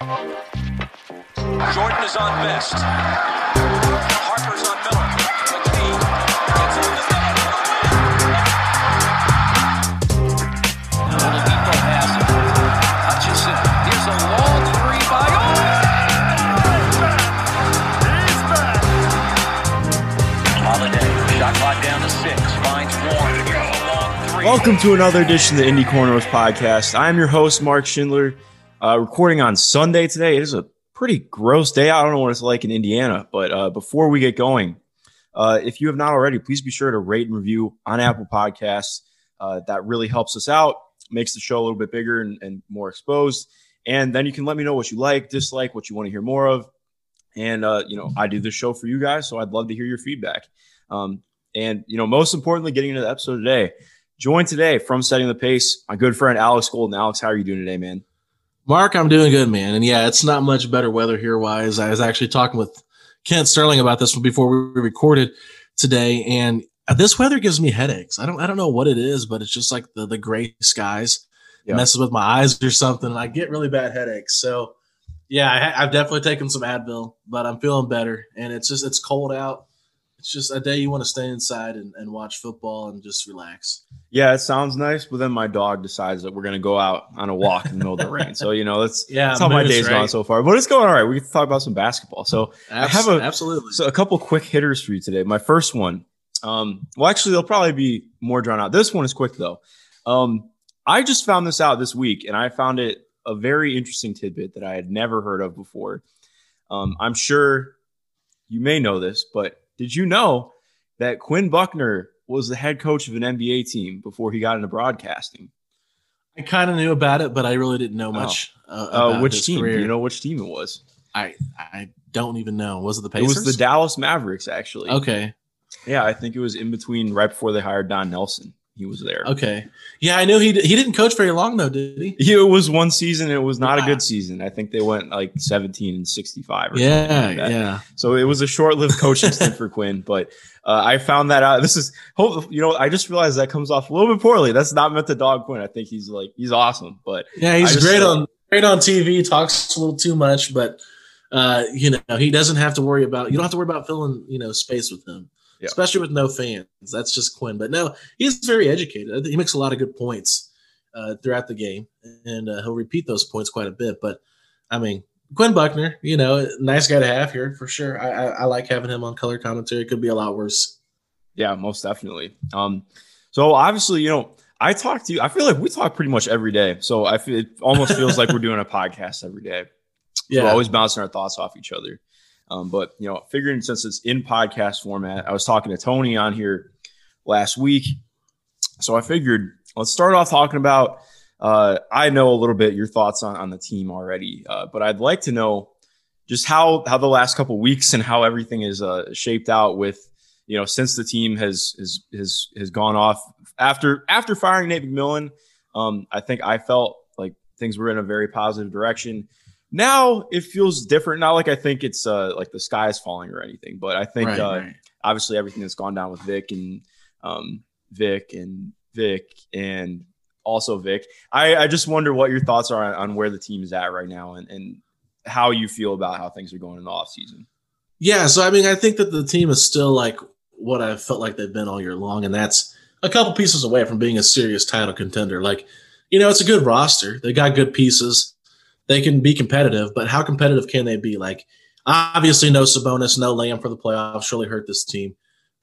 Jordan is on best. Harper's on Miller. Gets the has it. Here's a long three by Holiday. Shot clock down to six. Finds Warren. Welcome to another edition of the Indy Cornrows podcast. I'm your host, Mark Schindler, uh, recording on Sunday today. It is a pretty gross day. I don't know what it's like in Indiana, but uh, before we get going, uh, if you have not already, please be sure to rate and review on Apple Podcasts. Uh, that really helps us out, makes the show a little bit bigger and, and more exposed. And then you can let me know what you like, dislike, what you want to hear more of. And, uh, you know, I do this show for you guys, so I'd love to hear your feedback. Um, and, you know, most importantly, getting into the episode today, joined today from Setting the Pace, my good friend Alex Golden. Alex, how are you doing today, man? Mark, I'm doing good, man. And yeah, it's not much better weather here wise. I was actually talking with Kent Sterling about this before we recorded today, and this weather gives me headaches. I don't I don't know what it is, but it's just like the the gray skies Yeah. messes with my eyes or something, and I get really bad headaches. So yeah, I, I've definitely taken some Advil, but I'm feeling better. And it's just it's cold out. It's just a day you want to stay inside and, and watch football and just relax. Yeah, it sounds nice, but then my dog decides that we're gonna go out on a walk in the middle of the rain. So you know, that's Yeah, that's how my day's right? gone so far. But it's going all right. We can talk about some basketball. So I have a- absolutely. so a couple quick hitters for you today. My first one, um, well, actually, they'll probably be more drawn out. This one is quick though. Um, I just found this out this week, and I found it a very interesting tidbit that I had never heard of before. Um, I'm sure you may know this, but did you know that Quinn Buckner was the head coach of an NBA team before he got into broadcasting? I kind of knew about it, but I really didn't know much. Uh, Uh, about which his team? you know which team it was? I I don't even know. Was it the Pacers? It was the Dallas Mavericks, actually. Okay. Yeah, I think it was in between right before they hired Don Nelson. He was there. Okay. Yeah, I knew he he didn't coach very long though, did he? Yeah, it was one season. It was not a good season. I think they went like 17 and 65 or something Yeah, like yeah. So it was a short-lived coaching stint for Quinn, but uh, I found that out. This is hope you know. I just realized that comes off a little bit poorly. That's not meant to dog Quinn. I think he's like he's awesome, but Yeah, he's just great on great on TV. Talks a little too much, but uh, you know he doesn't have to worry about. You don't have to worry about filling you know space with him, Yeah. especially with no fans. That's just Quinn. But no, he's very educated. He makes a lot of good points uh, throughout the game, and uh, he'll repeat those points quite a bit. But I mean, Quinn Buckner, you know, nice guy to have here for sure. I, I, I like having him on color commentary. It could be a lot worse. yeah, most definitely. Um, so obviously, you know, I talk to you. I feel like we talk pretty much every day. So I feel it almost feels like we're doing a podcast every day. Yeah, We're always bouncing our thoughts off each other. Um, but you know, figuring since it's in podcast format, I was talking to Tony on here last week. So I figured let's start off talking about uh, I know a little bit your thoughts on, on the team already, uh, but I'd like to know just how how the last couple weeks and how everything is uh, shaped out with you know since the team has has has has gone off after after firing Nate McMillan. Um, I think I felt like things were in a very positive direction now it feels different. Not like I think it's uh, like the sky is falling or anything, but I think right, uh, right. obviously everything that's gone down with Vic and um, Vic and Vic and also Vic. I, I just wonder what your thoughts are on, on where the team is at right now and, and how you feel about how things are going in the offseason. Yeah, so I mean, I think that the team is still like what I felt like they've been all year long, and that's a couple pieces away from being a serious title contender. Like, you know, it's a good roster. They got good pieces. They can be competitive, but how competitive can they be? Like, obviously, no Sabonis, no Lamb for the playoffs surely hurt this team.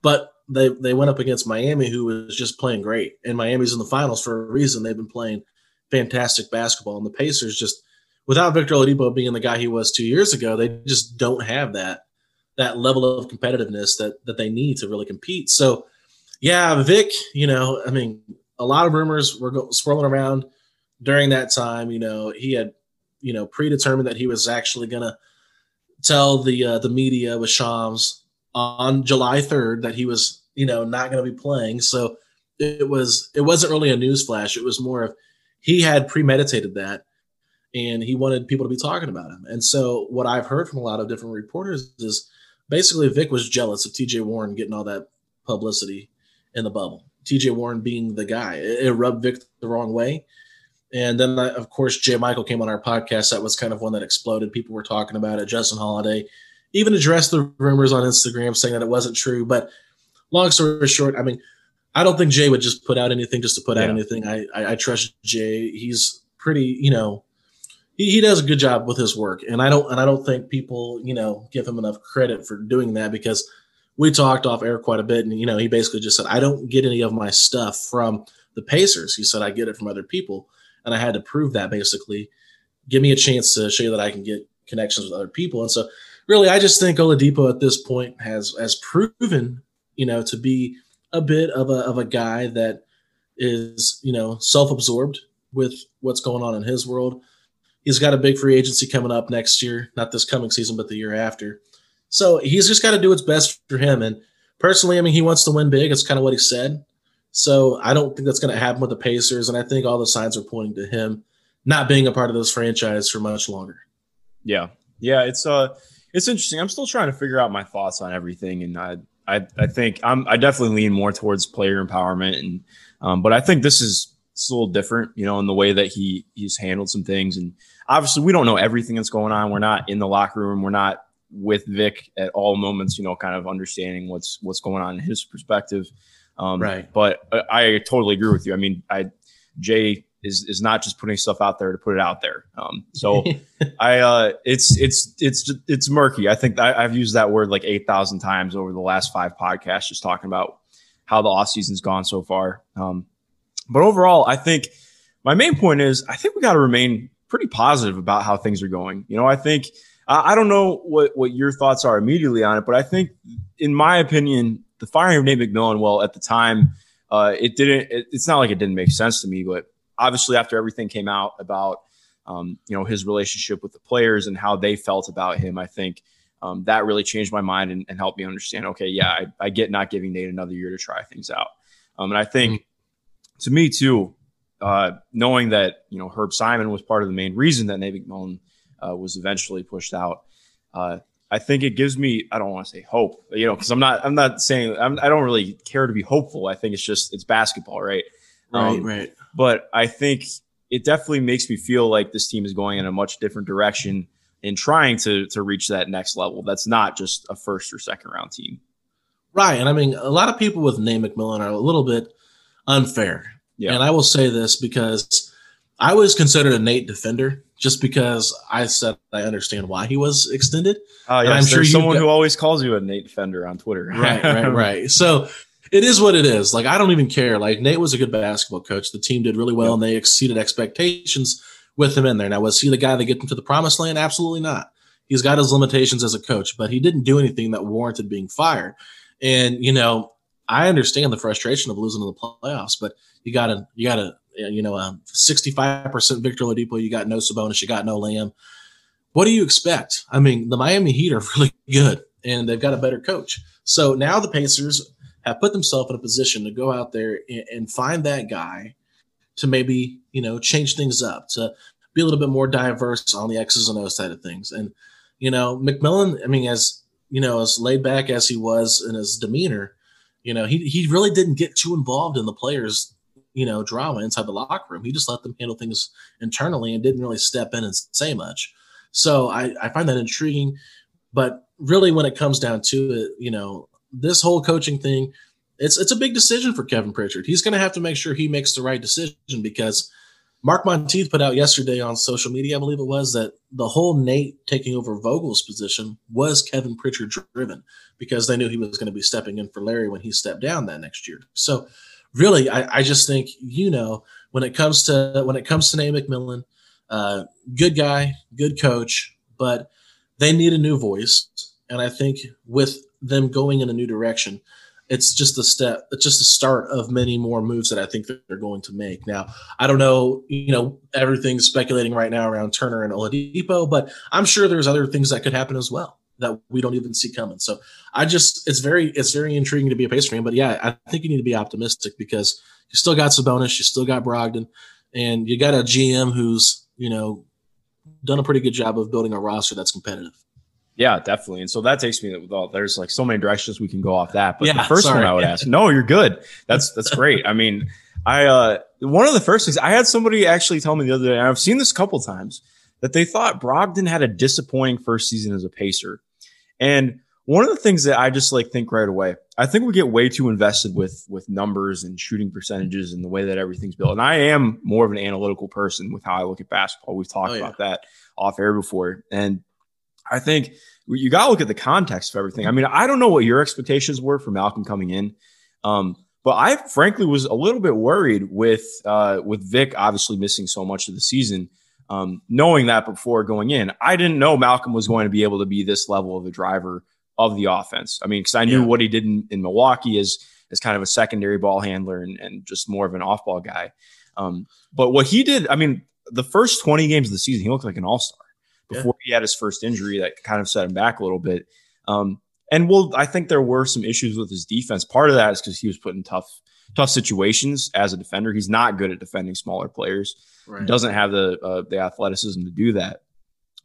But they they went up against Miami, who was just playing great, and Miami's in the finals for a reason. They've been playing fantastic basketball, and the Pacers just without Victor Oladipo being the guy he was two years ago, they just don't have that that level of competitiveness that that they need to really compete. So, yeah, Vic, you know, I mean, a lot of rumors were go- swirling around during that time. You know, he had, you know, predetermined that he was actually gonna tell the uh, the media with Shams on July third that he was, you know, not gonna be playing. So it was it wasn't really a news flash. It was more of he had premeditated that and he wanted people to be talking about him. And so what I've heard from a lot of different reporters is basically Vic was jealous of TJ Warren getting all that publicity in the bubble. TJ Warren being the guy. It, it rubbed Vic the wrong way. And then, uh, of course, Jay Michael came on our podcast. That was kind of one that exploded. People were talking about it. Justin Holiday even addressed the rumors on Instagram saying that it wasn't true. But long story short, I mean, I don't think Jay would just put out anything just to put out anything. I, I I trust Jay. He's pretty, you know, he, he does a good job with his work, and I don't and I don't think people, you know, give him enough credit for doing that because we talked off air quite a bit, and you know, he basically just said, I don't get any of my stuff from the Pacers. He said I get it from other people, and I had to prove that basically. Give me a chance to show you that I can get connections with other people, and so really, I just think Oladipo at this point has has proven, you know, to be a bit of a of a guy that is, you know, self absorbed with what's going on in his world. He's got a big free agency coming up next year, not this coming season, but the year after. So he's just got to do what's best for him. And personally, I mean, he wants to win big. It's kind of what he said. So I don't think that's going to happen with the Pacers. And I think all the signs are pointing to him not being a part of this franchise for much longer. Yeah, yeah, it's uh, it's interesting. I'm still trying to figure out my thoughts on everything, and I, I, I think I'm, I definitely lean more towards player empowerment, and um, but I think this is it's a little different, you know, in the way that he he's handled some things, and obviously we don't know everything that's going on. We're not in the locker room. We're not with Vic at all moments, you know, kind of understanding what's what's going on in his perspective. Um, Right. But I, I totally agree with you. I mean, I Jay is is not just putting stuff out there to put it out there. Um, so I uh, it's it's it's it's murky. I think I, I've used that word like eight thousand times over the last five podcasts, just talking about how the off season's gone so far. Um, but overall, I think my main point is I think we got to remain pretty positive about how things are going. You know, I think I I don't know what what your thoughts are immediately on it, but I think, in my opinion, the firing of Nate McMillan, well, at the time, uh, it didn't. It, it's not like it didn't make sense to me, but obviously, after everything came out about um, you know his relationship with the players and how they felt about him, I think um, that really changed my mind and, and helped me understand. Okay, yeah, I, I get not giving Nate another year to try things out, um, and I think to me too, uh, knowing that you know Herb Simon was part of the main reason that Nate McMillan uh, was eventually pushed out. I think it gives me I don't want to say hope, you know, because I'm not I'm not saying I'm, I don't really care to be hopeful. I think it's just it's basketball, right? right, Um, right. but I think it definitely makes me feel like this team is going in a much different direction in trying to to reach that next level. That's not just a first or second round team. Right. And I mean, a lot of people with Nate McMillan are a little bit unfair. Yeah. And I will say this because I was considered a Nate defender just because I said I understand why he was extended. Ah, oh yeah, I'm sure someone got- who always calls you a Nate Defender on Twitter. Right, right, right. So it is what it is. Like, I don't even care. Like, Nate was a good basketball coach. The team did really well and they exceeded expectations with him in there. Now, was he the guy that get them to the promised land? Absolutely not. He's got his limitations as a coach, but he didn't do anything that warranted being fired. And, you know, I understand the frustration of losing in the playoffs, but you got to, you got to, you know, um, 65% Victor Oladipo, you got no Sabonis, you got no Lamb. What do you expect? I mean, the Miami Heat are really good and they've got a better coach. So now the Pacers have put themselves in a position to go out there and, and find that guy to maybe, you know, change things up, to be a little bit more diverse on the X's and O's side of things. And, you know, McMillan, I mean, as, you know, as laid back as he was in his demeanor, you know, he, he really didn't get too involved in the players, you know, drama inside the locker room. He just let them handle things internally and didn't really step in and say much. So I, I find that intriguing. But really, when it comes down to it, you know, this whole coaching thing, it's it's a big decision for Kevin Pritchard. He's going to have to make sure he makes the right decision because Mark Monteith put out yesterday on social media, I believe it was, that the whole Nate taking over Vogel's position was Kevin Pritchard driven because they knew he was going to be stepping in for Larry when he stepped down that next year. So really, I, I just think you know when it comes to when it comes to Nate McMillan, uh, good guy, good coach, but they need a new voice, and I think with them going in a new direction, it's just a step. It's just the start of many more moves that I think they're going to make. Now, I don't know, you know, everything's speculating right now around Turner and Oladipo, but I'm sure there's other things that could happen as well that we don't even see coming. So I just, it's very, it's very intriguing to be a Pacer fan. But yeah, I think you need to be optimistic because you still got Sabonis, you still got Brogdon, and you got a GM who's, you know, done a pretty good job of building a roster that's competitive. Yeah, definitely. And so that takes me well, there's like so many directions we can go off that. But Yeah, the first sorry. one I would ask, no, you're good. That's that's great. I mean, I uh one of the first things I had somebody actually tell me the other day, and I've seen this a couple times, that they thought Brogdon had a disappointing first season as a pacer. And one of the things that I just like think right away, I think we get way too invested with with numbers and shooting percentages and the way that everything's built. And I am more of an analytical person with how I look at basketball. We've talked Oh, yeah. about that off air before. And I think you got to look at the context of everything. I mean, I don't know what your expectations were for Malcolm coming in. Um, but I frankly was a little bit worried with uh, with Vic obviously missing so much of the season. Um, knowing that before going in, I didn't know Malcolm was going to be able to be this level of a driver of the offense. I mean, because I knew Yeah. what he did in, in Milwaukee as as kind of a secondary ball handler and, and just more of an off ball guy. Um, but what he did, I mean, the first 20 games of the season, he looked like an all star Yeah. before he had his first injury that kind of set him back a little bit. Um, and well, I think there were some issues with his defense. Part of that is because he was put in tough, tough situations as a defender. He's not good at defending smaller players. Right. Doesn't have the uh, the athleticism to do that.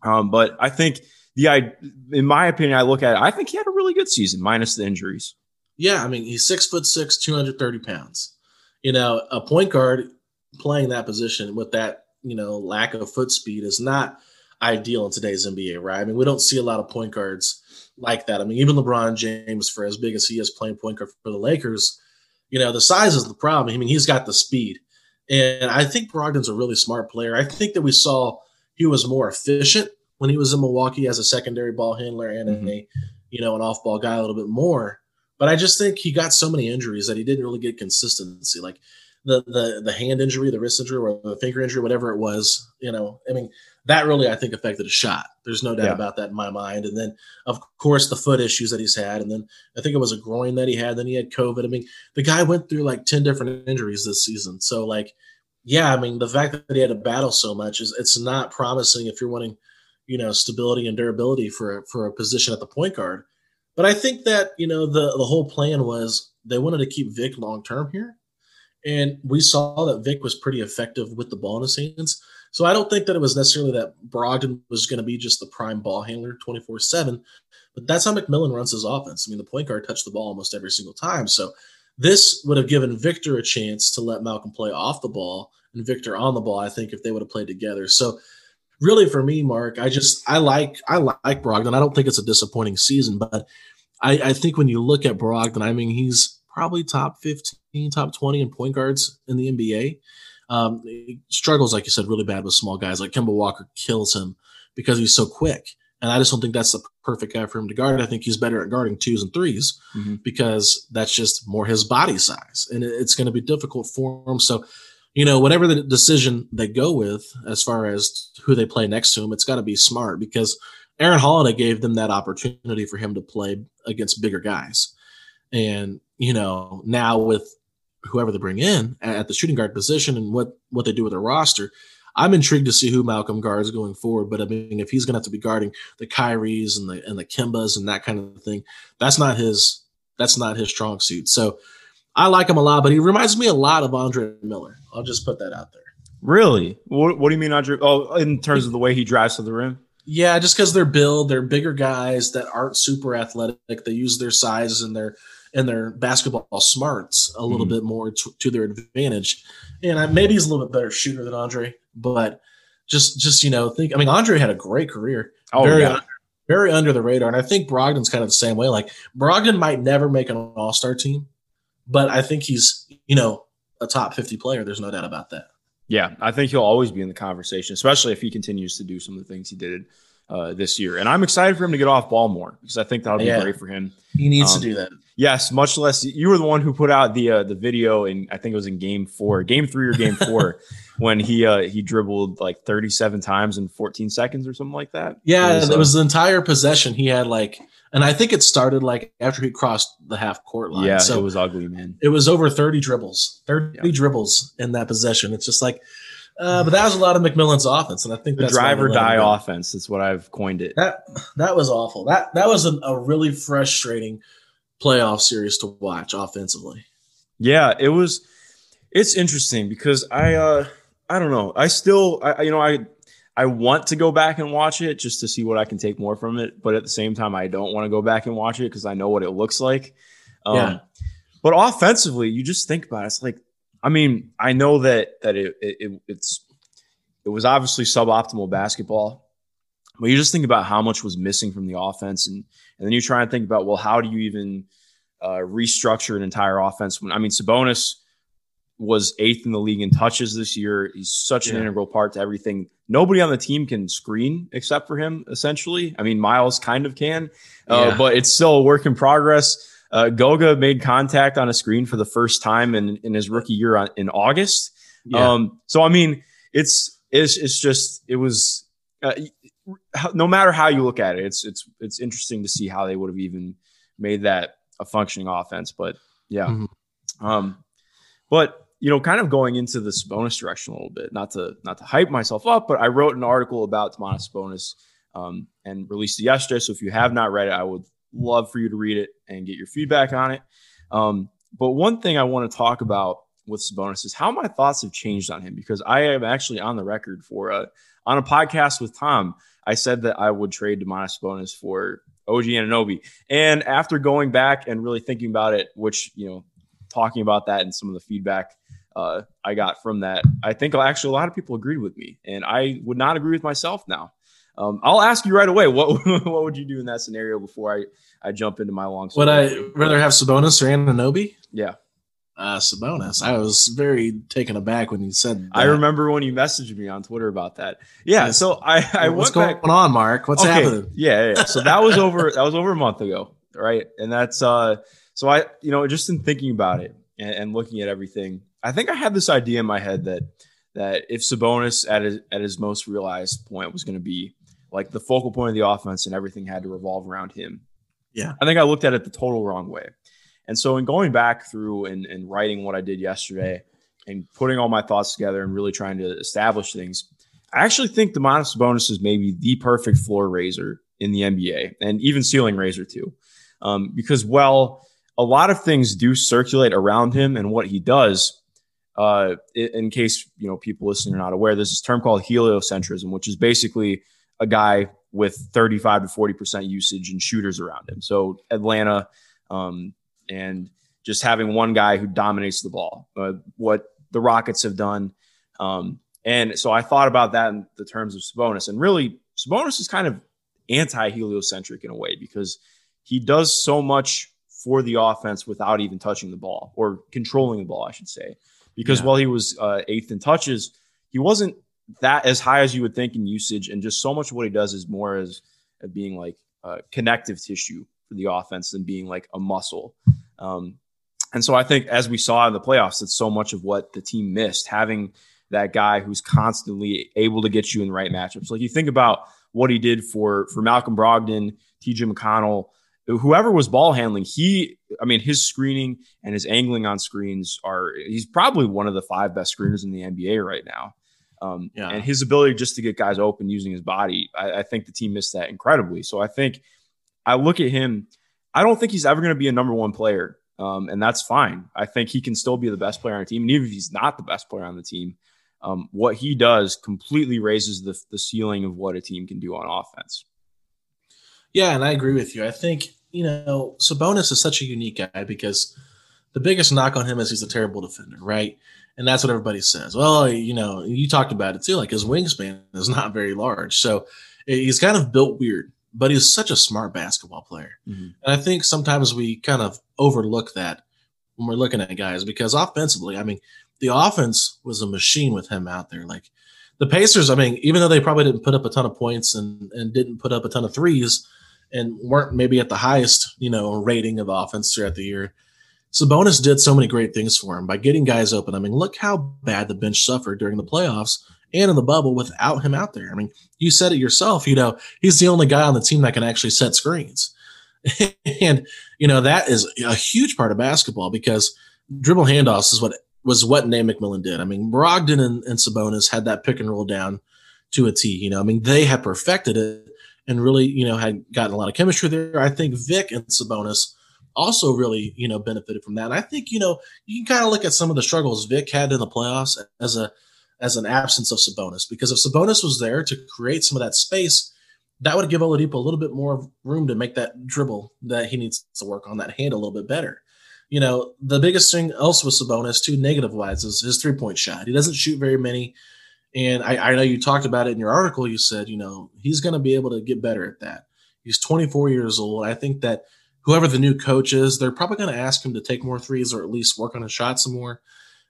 Um, but I think the I, in my opinion, I look at it. I think he had a really good season, minus the injuries. Yeah, I mean he's six foot six, two hundred thirty pounds. You know, a point guard playing that position with that you know lack of foot speed is not ideal in today's NBA, right? I mean, we don't see a lot of point guards like that. I mean, even LeBron James, for as big as he is playing point guard for the Lakers, you know, the size is the problem. I mean, he's got the speed, and I think Brogdon's a really smart player. I think that we saw he was more efficient when he was in Milwaukee as a secondary ball handler and Mhm. a you know an off ball guy a little bit more. But I just think he got so many injuries that he didn't really get consistency. Like the the the hand injury, the wrist injury, or the finger injury, whatever it was. You know, I mean, that really I think affected his shot. There's no doubt Yeah. about that in my mind. And then of course the foot issues that he's had, and then I think it was a groin that he had. Then he had COVID. I mean, the guy went through like ten different injuries this season. So like, yeah, I mean, the fact that he had to battle so much is it's not promising if you're wanting, you know, stability and durability for for a position at the point guard. But I think that you know the the whole plan was they wanted to keep Vic long term here, and we saw that Vic was pretty effective with the ball in his hands. So I don't think that it was necessarily that Brogdon was going to be just the prime ball handler twenty four seven, but that's how McMillan runs his offense. I mean, the point guard touched the ball almost every single time. So this would have given Victor a chance to let Malcolm play off the ball and Victor on the ball. I think if they would have played together. So really for me, Mark, I just I like I like Brogdon. I don't think it's a disappointing season, but I, I think when you look at Brogdon, I mean he's probably top fifteen, top twenty in point guards in the NBA. Um, he struggles, like you said, really bad with small guys. Like Kemba Walker kills him because he's so quick, and I just don't think that's the perfect guy for him to guard. I think he's better at guarding twos and 3s Mhm. because that's just more his body size, and it's going to be difficult for him. So you know, whatever the decision they go with as far as who they play next to him, it's got to be smart because Aaron Holiday gave them that opportunity for him to play against bigger guys. And, you know, now with whoever they bring in at the shooting guard position and what, what they do with their roster, I'm intrigued to see who Malcolm guards going forward. But I mean, if he's going to have to be guarding the Kyries and the, and the Kimbas and that kind of thing, that's not his, that's not his strong suit. So, I like him a lot, but he reminds me a lot of Andre Miller. I'll just put that out there. Really? What, what do you mean, Andre? Oh, in terms of the way he drives to the rim? Yeah, just because they're build, they're bigger guys that aren't super athletic. They use their size and their and their basketball smarts a little Mhm. bit more to, to their advantage. And I, maybe he's a little bit better shooter than Andre, but just just you know, think. I mean, Andre had a great career. Oh, very yeah. un- very under the radar, and I think Brogdon's kind of the same way. Like Brogdon might never make an All Star team, but I think he's you know a top fifty player. There's no doubt about that. Yeah, I think he'll always be in the conversation, especially if he continues to do some of the things he did uh, this year. And I'm excited for him to get off ball more because I think that'll be Yeah. great for him. He needs Um, to do that. Yes, much less. You were the one who put out the uh, the video, and I think it was in Game Four, Game Three or Game Four, when he uh, he dribbled like 37 times in 14 seconds or something like that. Yeah, It it was, uh, the entire possession. He had like, and I think it started like after he crossed the half court line. yeah, so it was ugly, man. it was over 30 dribbles, 30 Yeah. dribbles in that possession. It's just like, uh, but that was a lot of McMillan's offense, and I think The drive or die offense. is what I've coined it. That that was awful. That that was a, a really frustrating playoff series to watch offensively. Yeah, it was. It's interesting because I, uh I don't know. I still, I, I- you know, I, I want to go back and watch it just to see what I can take more from it. But at the same time, I don't want to go back and watch it because I know what it looks like. Um, Yeah. But offensively, you just think about it. It's like I mean, I know that that it, it it's it was obviously suboptimal basketball, but you just think about how much was missing from the offense, and and then you try and think about well, how do you even uh, restructure an entire offense? When I mean, Sabonis was eighth in the league in touches this year. He's such an Yeah. integral part to everything. Nobody on the team can screen except for him, essentially. I mean, Miles kind of can, uh, Yeah. but it's still a work in progress. Uh, Goga made contact on a screen for the first time in, in his rookie year on, in August. Yeah. Um, so I mean, it's it's it's just it was uh, no matter how you look at it, it's it's it's interesting to see how they would have even made that a functioning offense. But yeah, Mhm. um, but you know, kind of going into the Sabonis direction a little bit, not to not to hype myself up, but I wrote an article about Domantas Sabonis um, and released it yesterday. So if you have not read it, I would love for you to read it and get your feedback on it. Um, but one thing I want to talk about with Sabonis is how my thoughts have changed on him because I am actually on the record for a on a podcast with Tom. I said that I would trade Domantas Sabonis for OG Anunoby, and after going back and really thinking about it, which you know, talking about that and some of the feedback uh, I got from that, I think actually a lot of people agreed with me, and I would not agree with myself now. Um, I'll ask you right away what what would you do in that scenario before I I jump into my long Would? I rather have Sabonis or Anunoby? Yeah. Uh, Sabonis. I was very taken aback when you said that. I remember when you messaged me on Twitter about that. Yeah, Yes. so I I What's going back. on, Mark? What's Okay, happening? Yeah, yeah, yeah. So that was over. That was over a month ago, right? And that's uh. So I, you know, just in thinking about it and, and looking at everything, I think I had this idea in my head that that if Sabonis at his at his most realized point was going to be like the focal point of the offense and everything had to revolve around him. Yeah. I think I looked at it the total wrong way. And so in going back through and, and writing what I did yesterday and putting all my thoughts together and really trying to establish things, I actually think Domantas Sabonis is maybe the perfect floor raiser in the NBA and even ceiling raiser too. Um, because well, a lot of things do circulate around him and what he does. Uh, in case you know people listening are not aware, there's this term called heliocentrism, which is basically a guy with 35 to 40 percent usage and shooters around him. So Atlanta, um, and just having one guy who dominates the ball. Uh, what the Rockets have done, um, and so I thought about that in the terms of Sabonis, and really Sabonis is kind of anti-heliocentric in a way because he does so much for the offense without even touching the ball or controlling the ball, I should say. Because Yeah. while he was uh, eighth in touches, he wasn't that as high as you would think in usage, and just so much of what he does is more as being like uh, connective tissue for the offense than being like a muscle. Um, and so I think as we saw in the playoffs, that's so much of what the team missed having that guy who's constantly able to get you in the right matchups. Like you think about what he did for for Malcolm Brogdon, TJ McConnell, whoever was ball handling, he, I mean, his screening and his angling on screens are, he's probably one of the five best screeners in the NBA right now. Um, Yeah. And his ability just to get guys open using his body, I, I think the team missed that incredibly. So I think I look at him, I don't think he's ever going to be a number one player. Um, and that's fine. I think he can still be the best player on the team. And even if he's not the best player on the team, um, what he does completely raises the, the ceiling of what a team can do on offense. Yeah, and I agree with you. I think, you know, Sabonis is such a unique guy because the biggest knock on him is he's a terrible defender, right? And that's what everybody says. Well, you know, you talked about it too. Like his wingspan is not very large. So he's kind of built weird, but he's such a smart basketball player. Mhm. And I think sometimes we kind of overlook that when we're looking at guys because offensively, I mean, the offense was a machine with him out there. Like the Pacers, I mean, even though they probably didn't put up a ton of points and, and didn't put up a ton of threes and weren't maybe at the highest, you know, rating of offense throughout the year, Sabonis did so many great things for him by getting guys open. I mean, look how bad the bench suffered during the playoffs and in the bubble without him out there. I mean, you said it yourself, you know, he's the only guy on the team that can actually set screens. and, you know, that is a huge part of basketball because dribble handoffs is what was what Nate McMillan did. I mean, Brogdon and, and Sabonis had that pick and roll down to a T. You know, I mean, they had perfected it and really, you know, had gotten a lot of chemistry there. I think Vic and Sabonis also really, you know, benefited from that. And I think, you know, you can kind of look at some of the struggles Vic had in the playoffs as a as an absence of Sabonis because if Sabonis was there to create some of that space, that would give Oladipo a little bit more room to make that dribble that he needs to work on that hand a little bit better. you know, the biggest thing else with Sabonis, too, negative wise, is his three point shot. He doesn't shoot very many. And I, I know you talked about it in your article. You said, you know, he's going to be able to get better at that. He's 24 years old. I think that whoever the new coach is, they're probably going to ask him to take more threes or at least work on his shot some more.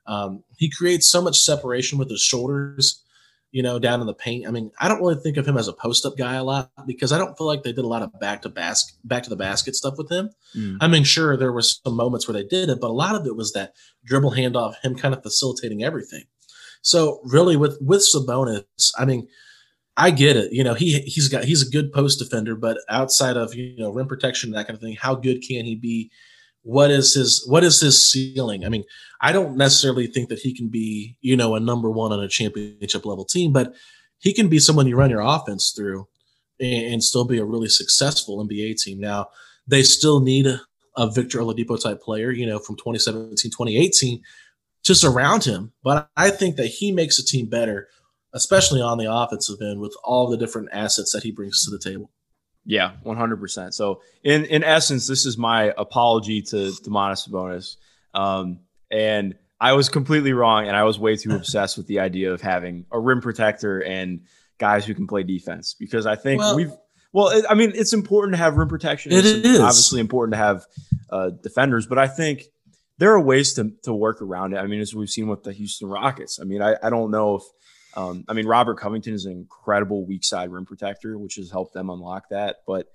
Um, he creates so much separation with his shoulders, you know, down in the paint. I mean, I don't really think of him as a post up guy a lot because I don't feel like they did a lot of back to basket, back to the basket stuff with him. Mm. I mean, sure, there were some moments where they did it, but a lot of it was that dribble handoff, him kind of facilitating everything. So really, with with Sabonis, I mean, I get it. You know, he he's got he's a good post defender, but outside of you know rim protection that kind of thing, how good can he be? What is his what is his ceiling? I mean, I don't necessarily think that he can be you know a number one on a championship level team, but he can be someone you run your offense through and, and still be a really successful NBA team. Now they still need a, Victor Oladipo type player, you know, from 2017, 2018 to surround him. But I think that he makes a team better especially on the offensive end with all the different assets that he brings to the table. Yeah, 100%. So, in in essence, this is my apology to Domantas Sabonis. Um, and I was completely wrong, and I was way too obsessed with the idea of having a rim protector and guys who can play defense because I think well, we've well, it, I mean, it's important to have rim protection. It it's is. obviously important to have uh, defenders, but I think there are ways to to work around it. I mean, as we've seen with the Houston Rockets. I mean, I, I don't know if um, I mean, Robert Covington is an incredible weak side rim protector, which has helped them unlock that. But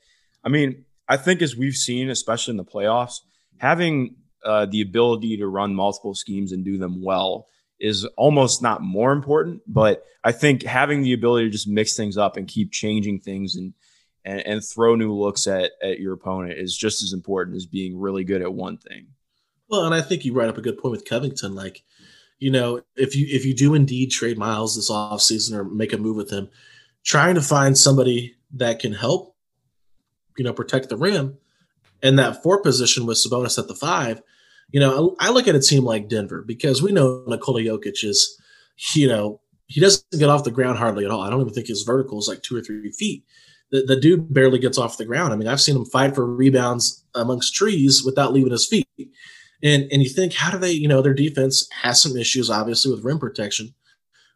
I mean, I think as we've seen, especially in the playoffs, having uh, the ability to run multiple schemes and do them well is almost not more important. But I think having the ability to just mix things up and keep changing things and and, and throw new looks at at your opponent is just as important as being really good at one thing. Well, and I think you brought up a good point with Covington. Like you know, if you if you do indeed trade Miles this offseason or make a move with him, trying to find somebody that can help, you know, protect the rim, and that four position with Sabonis at the five, you know, I look at a team like Denver because we know Nikola Jokic is, you know, he doesn't get off the ground hardly at all. I don't even think his vertical is like two or three feet. The, the dude barely gets off the ground. I mean, I've seen him fight for rebounds amongst trees without leaving his feet. And and you think, how do they, you know, their defense has some issues, obviously, with rim protection.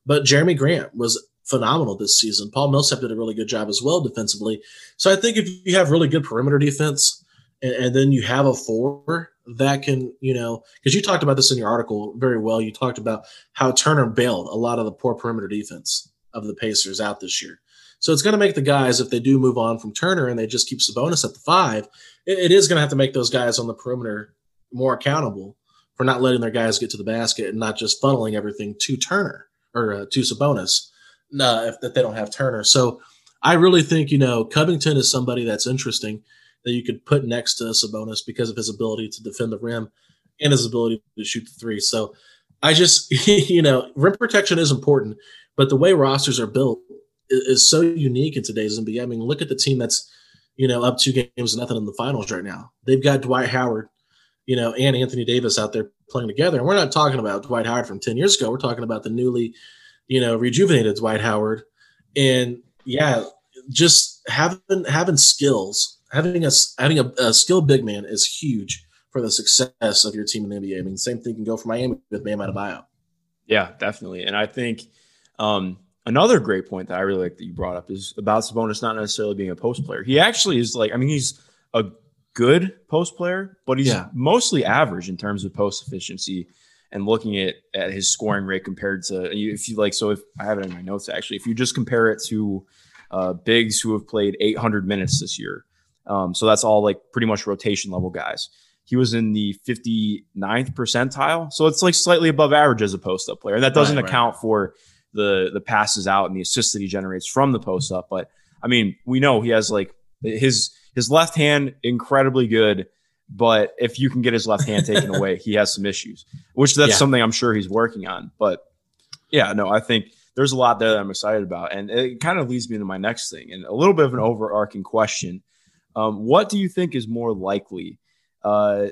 But Jerami Grant was phenomenal this season. Paul Millsap did a really good job as well defensively. So I think if you have really good perimeter defense and, and then you have a four that can, you know, because you talked about this in your article very well. You talked about how Turner bailed a lot of the poor perimeter defense of the Pacers out this year. So it's going to make the guys, if they do move on from Turner and they just keep Sabonis at the five, it, it is going to have to make those guys on the perimeter more accountable for not letting their guys get to the basket and not just funneling everything to Turner or uh, to Sabonis uh, if that they don't have Turner. So I really think you know Covington is somebody that's interesting that you could put next to Sabonis because of his ability to defend the rim and his ability to shoot the three. So I just you know rim protection is important, but the way rosters are built is, is so unique in today's NBA. I mean, look at the team that's you know up two games and nothing in the finals right now. They've got Dwight Howard you know, and Anthony Davis out there playing together. And we're not talking about Dwight Howard from 10 years ago. We're talking about the newly, you know, rejuvenated Dwight Howard. And yeah, just having having skills, having a having a, a skilled big man is huge for the success of your team in the NBA. I mean, same thing can go for Miami with Bam Adebayo. Yeah, definitely. And I think um, another great point that I really like that you brought up is about Sabonis not necessarily being a post player. He actually is like, I mean, he's a good post player, but he's yeah. mostly average in terms of post efficiency and looking at, at his scoring rate compared to if you like so if I have it in my notes actually if you just compare it to uh, bigs who have played 800 minutes this year um, so that's all like pretty much rotation level guys he was in the 59th percentile so it's like slightly above average as a post up player and that doesn't right, account right. for the the passes out and the assists that he generates from the post up but I mean we know he has like his his left hand, incredibly good. But if you can get his left hand taken away, he has some issues, which that's yeah. something I'm sure he's working on. But yeah, no, I think there's a lot there that I'm excited about. And it kind of leads me to my next thing and a little bit of an overarching question. Um, what do you think is more likely, uh,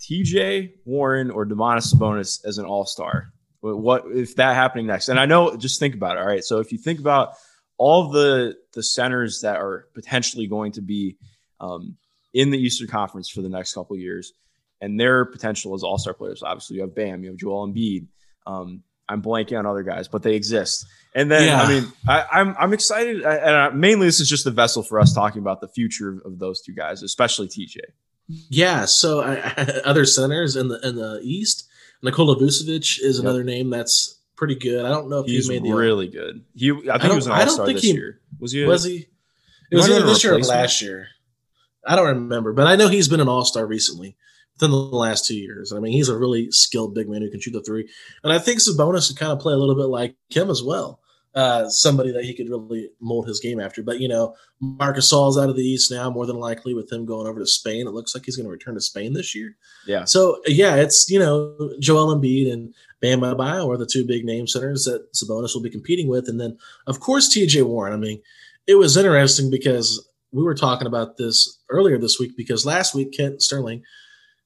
TJ Warren or Domantas Sabonis as an all star? What if that happening next? And I know, just think about it. All right. So if you think about all the the centers that are potentially going to be um, in the Eastern Conference for the next couple years. and their potential as all star players. Obviously, you have Bam, you have Joel Embiid. Um, I'm blanking on other guys, but they exist. And then, Yeah. I mean, I, I'm I'm excited, I- and I, mainly this is just a vessel for us talking about the future of, those two guys, especially TJ. Yeah. So I, other centers in the in the East, Nikola Vucevic is Yep. another name that's pretty good. I don't know if He's he made the really good. He, I think he was an all star this he- year. Was he? a- was he? It was either this year or last year. I don't remember, but I know he's been an all star recently within the last two years. I mean, he's a really skilled big man who can shoot the three, and I think Sabonis could kind of play a little bit like him as well. Uh, somebody that he could really mold his game after. But you know, Marc Gasol's out of the East now, more than likely with him going over to Spain. It looks like he's going to return to Spain this year. Yeah. So yeah, it's you know Joel Embiid and Bam Adebayo are the two big name centers that Sabonis will be competing with, and then of course T.J. Warren. I mean, it was interesting because we were talking about this earlier this week because last week Kent Sterling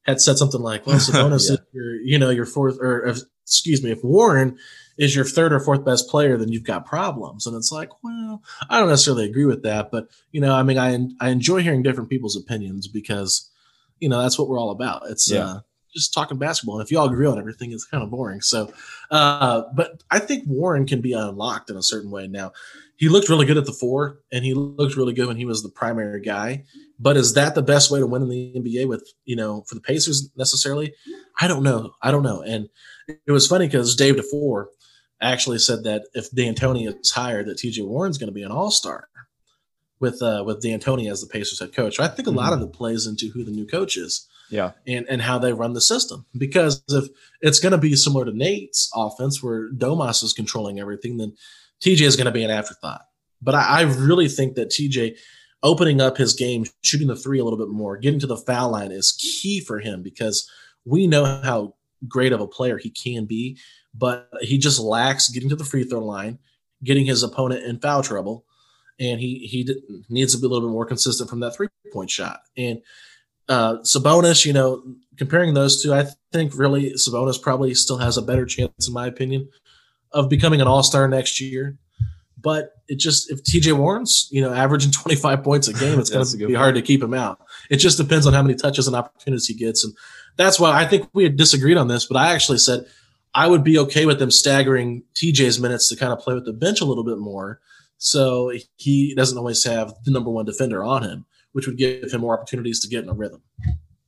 had said something like, "Well, Sabonis Yeah. is your you know your fourth or if, excuse me, if Warren is your third or fourth best player, then you've got problems." And it's like, well, I don't necessarily agree with that, but you know, I mean, I I enjoy hearing different people's opinions because you know that's what we're all about. It's Yeah. uh, just talking basketball, and if you all agree on everything, it's kind of boring. So, uh, but I think Warren can be unlocked in a certain way. Now, he looked really good at the four, and he looked really good when he was the primary guy. But is that the best way to win in the NBA with you know for the Pacers necessarily? I don't know. I don't know. And it was funny because Dave DeFore actually said that if D'Antoni is hired, that TJ Warren's going to be an All Star with uh, with D'Antoni as the Pacers head coach. I think a lot of it plays into who the new coach is Yeah. and and how they run the system. Because if it's going to be similar to Nate's offense, where Domas is controlling everything, then TJ is going to be an afterthought. But I, I really think that TJ opening up his game, shooting the three a little bit more, getting to the foul line is key for him because we know how great of a player he can be, but he just lacks getting to the free throw line, getting his opponent in foul trouble, and he he needs to be a little bit more consistent from that three point shot. And uh, Sabonis, you know, comparing those two, I think really Sabonis probably still has a better chance, in my opinion, of becoming an All Star next year. But it just if TJ Warren's you know averaging 25 points a game, it's going to be hard to keep him out. It just depends on how many touches and opportunities he gets, and that's why I think we had disagreed on this. But I actually said I would be okay with them staggering TJ's minutes to kind of play with the bench a little bit more, so he doesn't always have the number one defender on him, which would give him more opportunities to get in a rhythm.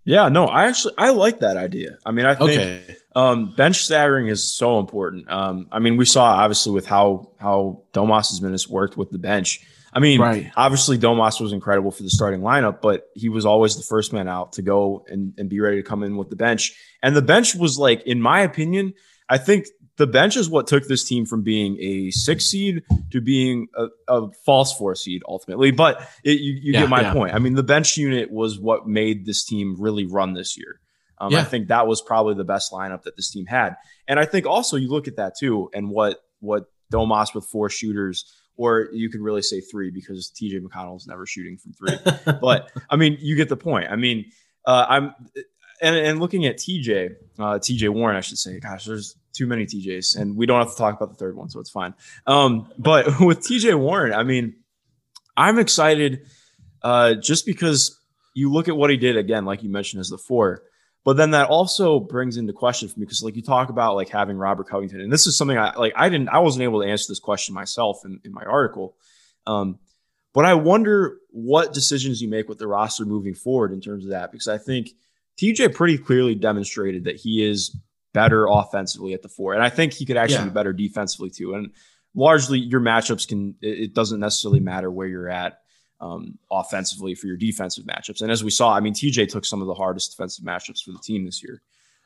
Yeah. No, I actually I like that idea. I mean, I think Okay. Um, bench staggering is so important. Um, I mean, we saw obviously with how how Domas's minutes worked with the bench. I mean, Right. obviously Domas was incredible for the starting lineup, but he was always the first man out to go and, and be ready to come in with the bench. And the bench was like, in my opinion, I think the bench is what took this team from being a six seed to being a, a false four seed ultimately. But it, you, you Yeah, get my yeah. point. I mean, the bench unit was what made this team really run this year. Um, I think that was probably the best lineup that this team had. And I think also you look at that too, and what what Domas with four shooters, or you could really say three because TJ McConnell's never shooting from three. but I mean, you get the point. I mean, uh, I'm and, and looking at TJ, uh, TJ Warren, I should say. Gosh, there's too many TJs, and we don't have to talk about the third one, so it's fine. Um, but with TJ Warren, I mean, I'm excited uh, just because you look at what he did again, like you mentioned, as the four. But then that also brings into question for me because, like, you talk about like having Robert Covington, and this is something I like. I didn't, I wasn't able to answer this question myself in, in my article. Um, but I wonder what decisions you make with the roster moving forward in terms of that, because I think TJ pretty clearly demonstrated that he is better offensively at the four, and I think he could actually Yeah. be better defensively too. And largely, your matchups can it, doesn't necessarily matter where you're at um, offensively for your defensive matchups. And as we saw, I mean, TJ took some of the hardest defensive matchups for the team this year.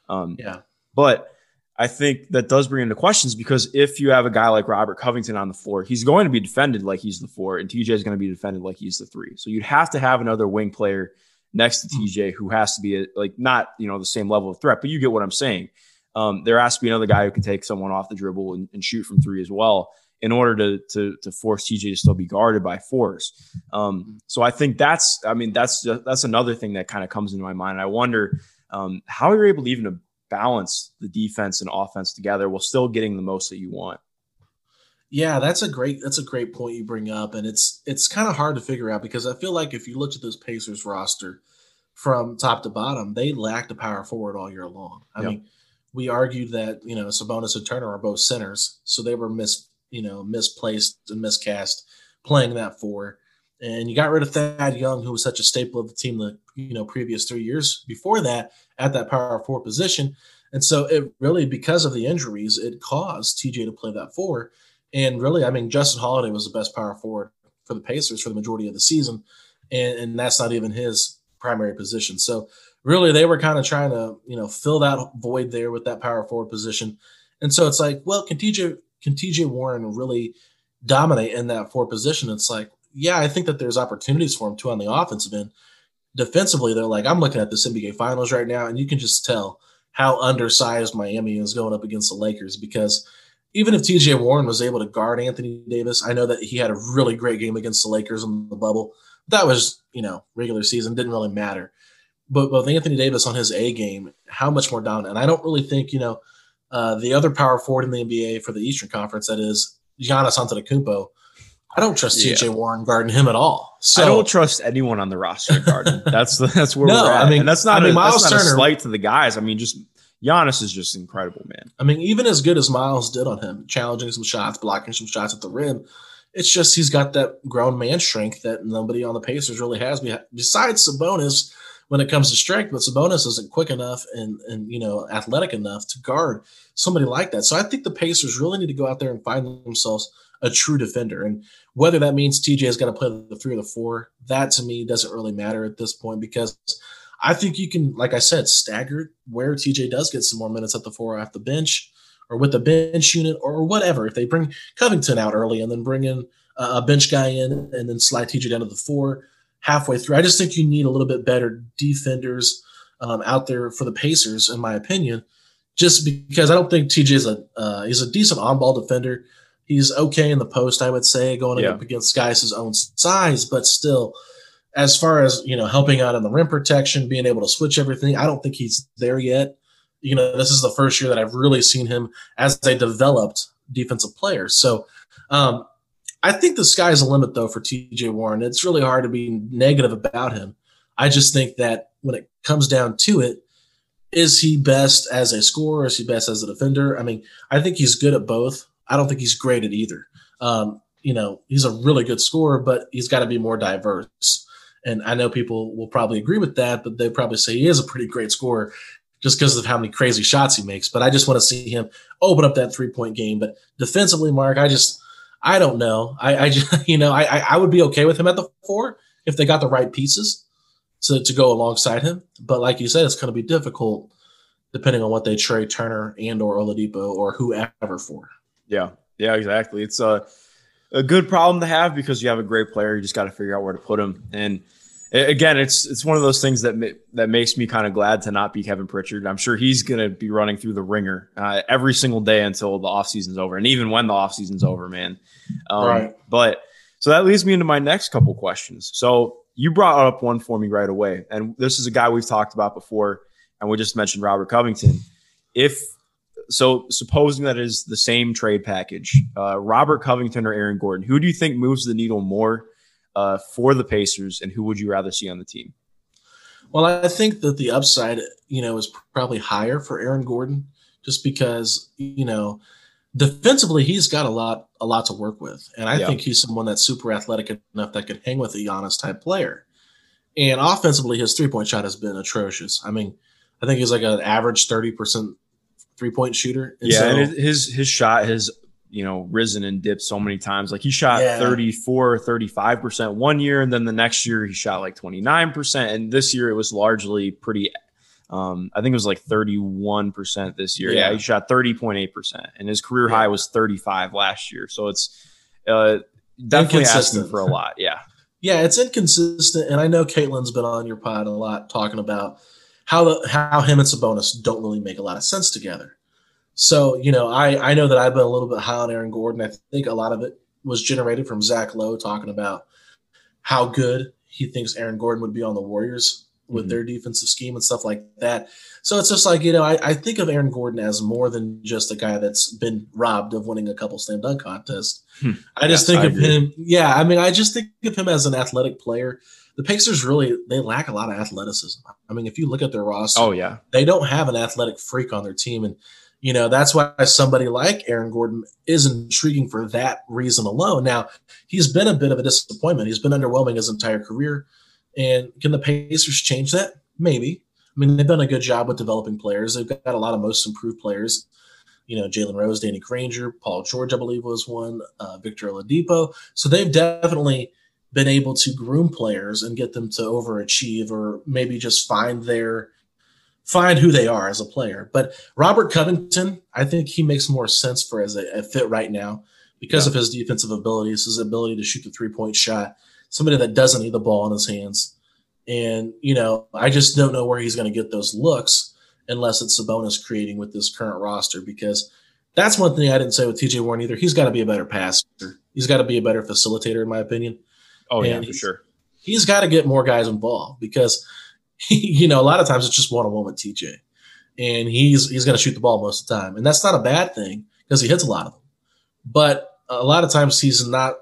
Um, yeah. but I think that does bring into questions because if you have a guy like Robert Covington on the floor, he's going to be defended like he's the four, and TJ is going to be defended like he's the three. So you'd have to have another wing player next to TJ who has to be a, like not you know the same level of threat, but you get what I'm saying. Um, there has to be another guy who can take someone off the dribble and, and shoot from three as well in order to, to to force TJ to still be guarded by fours. Um, so I think that's I mean that's that's another thing that kind of comes into my mind. I wonder um, how you're able to even to balance the defense and offense together while still getting the most that you want. Yeah, that's a great that's a great point you bring up, and it's it's kind of hard to figure out because I feel like if you looked at this Pacers roster from top to bottom, they lacked a power forward all year long. I Yep. mean, we argued that you know Sabonis and Turner are both centers, so they were mis you know misplaced and miscast playing that four. And you got rid of Thad Young, who was such a staple of the team the you know previous three years before that at that power four position. And so it really, because of the injuries, it caused TJ to play that four. And really, I mean, Justin Holiday was the best power forward for the Pacers for the majority of the season, and, and that's not even his primary position. So really, they were kind of trying to you know fill that void there with that power forward position. And so it's like, well, can TJ can TJ Warren really dominate in that four position? It's like, yeah, I think that there's opportunities for him too on the offensive end. Defensively, they're like, I'm looking at this NBA Finals right now, and you can just tell how undersized Miami is going up against the Lakers because even if TJ Warren was able to guard Anthony Davis, I know that he had a really great game against the Lakers in the bubble. That was, you know, regular season, didn't really matter. But with Anthony Davis on his A game, how much more dominant? And I don't really think, you know, uh, the other power forward in the NBA for the Eastern Conference, that is Giannis Antetokounmpo, I don't trust Yeah. TJ Warren guarding him at all. So I don't trust anyone on the roster guarding. That's the, that's where No, we're at. I mean- and that's not, I mean, a, Miles that's not a Turner- slight to the guys. I mean, just Giannis is just incredible, man. I mean, even as good as Miles did on him, challenging some shots, blocking some shots at the rim, it's just he's got that grown man strength that nobody on the Pacers really has. Besides Sabonis, when it comes to strength, but Sabonis isn't quick enough and and you know athletic enough to guard somebody like that. So I think the Pacers really need to go out there and find themselves a true defender, and whether that means TJ has got to play the three or the four, that to me doesn't really matter at this point because I think you can, like I said, stagger where TJ does get some more minutes at the four off the bench or with the bench unit or whatever. If they bring Covington out early and then bring in a bench guy in and then slide TJ down to the four halfway through, I just think you need a little bit better defenders um, out there for the Pacers, in my opinion. Just because I don't think TJ is a uh, he's a decent on ball defender. He's okay in the post, I would say, going Yeah. up against guys his own size, but still, as far as you know, helping out in the rim protection, being able to switch everything, I don't think he's there yet. You know, this is the first year that I've really seen him as a developed defensive player. So, um, I think the sky's the limit though for TJ Warren. It's really hard to be negative about him. I just think that when it comes down to it, is he best as a scorer? Is he best as a defender? I mean, I think he's good at both. I don't think he's great at either. Um, you know, he's a really good scorer, but he's got to be more diverse. And I know people will probably agree with that, but they probably say he is a pretty great scorer just because of how many crazy shots he makes. But I just want to see him open up that three point game. But defensively, Mark, I just I don't know. I, I just you know I I- would be okay with him at the four if they got the right pieces to to go alongside him. But like you said, it's going to be difficult depending on what they trade Turner and or Oladipo or whoever for. Yeah, yeah, exactly. It's a a good problem to have because you have a great player. You just got to figure out where to put him. And again, it's it's one of those things that ma- that makes me kind of glad to not be Kevin Pritchard. I'm sure he's going to be running through the ringer uh, every single day until the offseason's over, and even when the offseason's over, man. Um, Right. But so that leads me into my next couple questions. So you brought up one for me right away, and this is a guy we've talked about before, and we just mentioned Robert Covington. If so, supposing that is the same trade package, uh, Robert Covington or Aaron Gordon, who do you think moves the needle more uh, for the Pacers, and who would you rather see on the team? Well, I think that the upside, you know, is probably higher for Aaron Gordon, just because you know, defensively he's got a lot, a lot to work with, and I Yeah. think he's someone that's super athletic enough that could hang with a Giannis type player. And offensively, his three point shot has been atrocious. I mean, I think he's like an average thirty percent three point shooter. And yeah, so- and his- his shot has you know risen and dipped so many times. Like he shot Yeah. 34, 35 percent one year, and then the next year he shot like twenty nine percent, and this year it was largely pretty. Um, I think it was like thirty one percent this year. Yeah. Yeah. he shot thirty point eight percent, and his career Yeah. high was thirty five last year. So it's uh, definitely asking Inconsistent. for a lot. Yeah. Yeah, it's inconsistent, and I know Caitlin's been on your pod a lot talking about how the how him and Sabonis don't really make a lot of sense together. So you know, I I know that I've been a little bit high on Aaron Gordon. I think a lot of it was generated from Zach Lowe talking about how good he thinks Aaron Gordon would be on the Warriors with Mhm. their defensive scheme and stuff like that. So it's just like, you know, I, I think of Aaron Gordon as more than just a guy that's been robbed of winning a couple slam dunk contests. Hmm. I just Yes, think I of agree. him. Yeah. I mean, I just think of him as an athletic player. The Pacers really, they lack a lot of athleticism. I mean, if you look at their roster, Oh yeah, they don't have an athletic freak on their team. And, you know, that's why somebody like Aaron Gordon is intriguing for that reason alone. Now, he's been a bit of a disappointment. He's been underwhelming his entire career. And can the Pacers change that? Maybe. I mean, they've done a good job with developing players. They've got a lot of most improved players. You know, Jalen Rose, Danny Granger, Paul George, I believe was one, uh, Victor Oladipo. So they've definitely been able to groom players and get them to overachieve or maybe just find their find who they are as a player. But Robert Covington, I think he makes more sense for as a, a fit right now because Yeah. of his defensive abilities, his ability to shoot the three point shot, somebody that doesn't need the ball in his hands. And, you know, I just don't know where he's going to get those looks unless it's Sabonis creating with this current roster because that's one thing I didn't say with TJ Warren either. He's got to be a better passer. He's got to be a better facilitator, in my opinion oh yeah, for sure. he's got to get more guys involved because you know a lot of times it's just one on one with TJ, and he's he's going to shoot the ball most of the time, and that's not a bad thing because he hits a lot of them. But a lot of times he's not.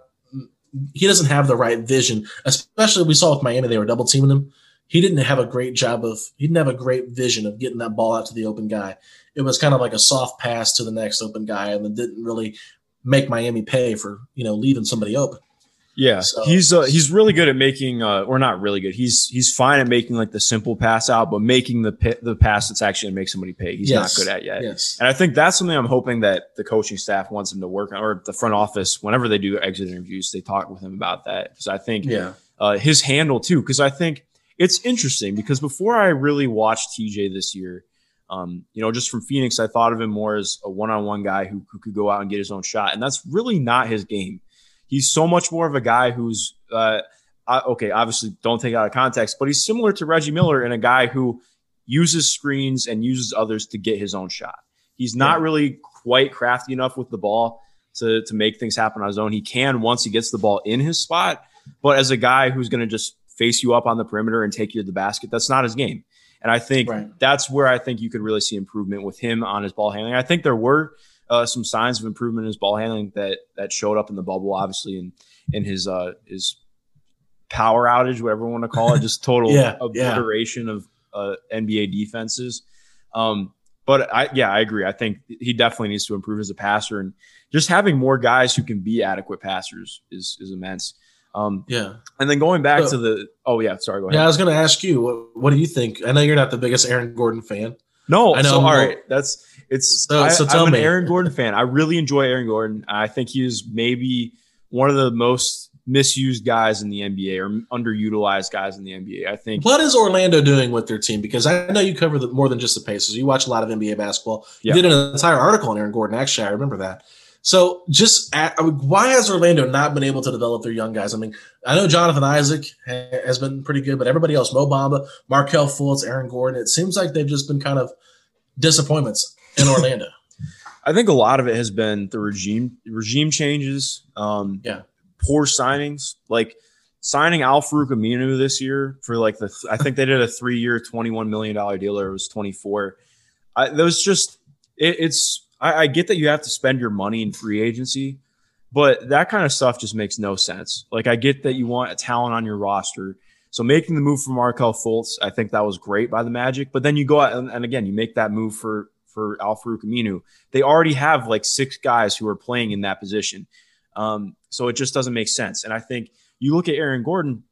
He doesn't have the right vision, especially we saw with Miami. They were double teaming him. He didn't have a great job of. He didn't have a great vision of getting that ball out to the open guy. It was kind of like a soft pass to the next open guy, and it didn't really make Miami pay for you know leaving somebody open. Yeah, So- he's uh, he's really good at making, uh, or not really good. He's he's fine at making like the simple pass out, but making the the pass that's actually gonna make somebody pay, he's Yes. not good at yet. Yes. And I think that's something I'm hoping that the coaching staff wants him to work on, or the front office, whenever they do exit interviews, they talk with him about that. Because I think Yeah. uh, his handle too. Because I think it's interesting. Because before I really watched TJ this year, um, you know, just from Phoenix, I thought of him more as a one-on-one guy who, who could go out and get his own shot, and that's really not his game. He's so much more of a guy who's uh, I, okay. Obviously, don't take it out of context, but he's similar to Reggie Miller and a guy who uses screens and uses others to get his own shot. He's not Yeah. really quite crafty enough with the ball to to make things happen on his own. He can once he gets the ball in his spot, but as a guy who's going to just face you up on the perimeter and take you to the basket, that's not his game. And I think Right. that's where I think you could really see improvement with him on his ball handling. I think there were uh, some signs of improvement in his ball handling that that showed up in the bubble, obviously, in in his uh, his power outage, whatever you want to call it, just total Yeah, yeah. obliteration of uh, NBA defenses. Um, but I, yeah, I agree. I think he definitely needs to improve as a passer, and just having more guys who can be adequate passers is is immense. Um, Yeah. and then going back So- to the oh yeah, sorry, go ahead. Yeah, I was going to ask you, what, what do you think? I know you're not the biggest Aaron Gordon fan. No, I know So, all right, that's it's. So- I, so tell I'm me. an Aaron Gordon fan. I really enjoy Aaron Gordon. I think he is maybe one of the most misused guys in the NBA or underutilized guys in the NBA. I think. What is Orlando doing with their team? Because I know you cover the, more than just the Pacers. You watch a lot of NBA basketball. Yeah. You did an entire article on Aaron Gordon. Actually, I remember that. So, just at, I mean, why has Orlando not been able to develop their young guys? I mean, I know Jonathan Isaac ha- has been pretty good, but everybody else, Mo Bamba, Markelle Fultz, Aaron Gordon, it seems like they've just been kind of disappointments in Orlando. I think a lot of it has been the regime regime changes. Um, Yeah. Poor signings, like signing Al-Farouq Aminu this year for like the I think they did a three year, twenty one million dollar deal, or it was twenty four. I those just it, it's I, I get that you have to spend your money in free agency, but that kind of stuff just makes no sense. Like I get that you want a talent on your roster. So making the move for Markelle Fultz, I think that was great by the Magic. But then you go out and, and again, you make that move for for Al-Farouq Aminu. They already have like six guys who are playing in that position. Um, so it just doesn't make sense. And I think you look at Aaron Gordon,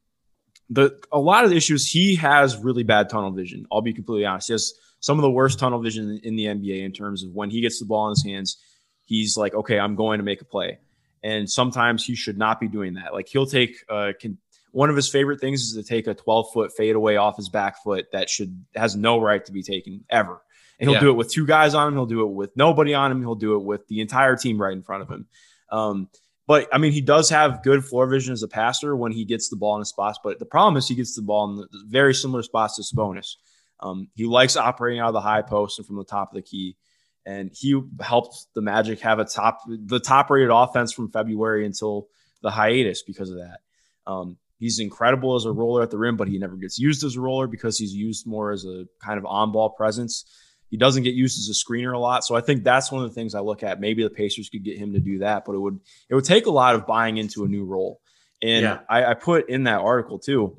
the a lot of the issues he has really bad tunnel vision. I'll be completely honest. He has some of the worst tunnel vision in the NBA in terms of when he gets the ball in his hands, he's like, okay, I'm going to make a play. And sometimes he should not be doing that. Like he'll take uh, can, one of his favorite things is to take a 12 foot fadeaway off his back foot that should has no right to be taken ever. And he'll Yeah. do it with two guys on him. He'll do it with nobody on him. He'll do it with the entire team right in front of him. Um, but I mean, he does have good floor vision as a passer when he gets the ball in his spots. But the problem is he gets the ball in the very similar spots to Sabonis. Um, he likes operating out of the high post and from the top of the key. And he helped the Magic have a top, the top rated offense from February until the hiatus because of that. Um, He's incredible as a roller at the rim, but he never gets used as a roller because he's used more as a kind of on ball presence. He doesn't get used as a screener a lot. So I think that's one of the things I look at. Maybe the Pacers could get him to do that, but it would it would take a lot of buying into a new role. And Yeah. I, I put in that article too.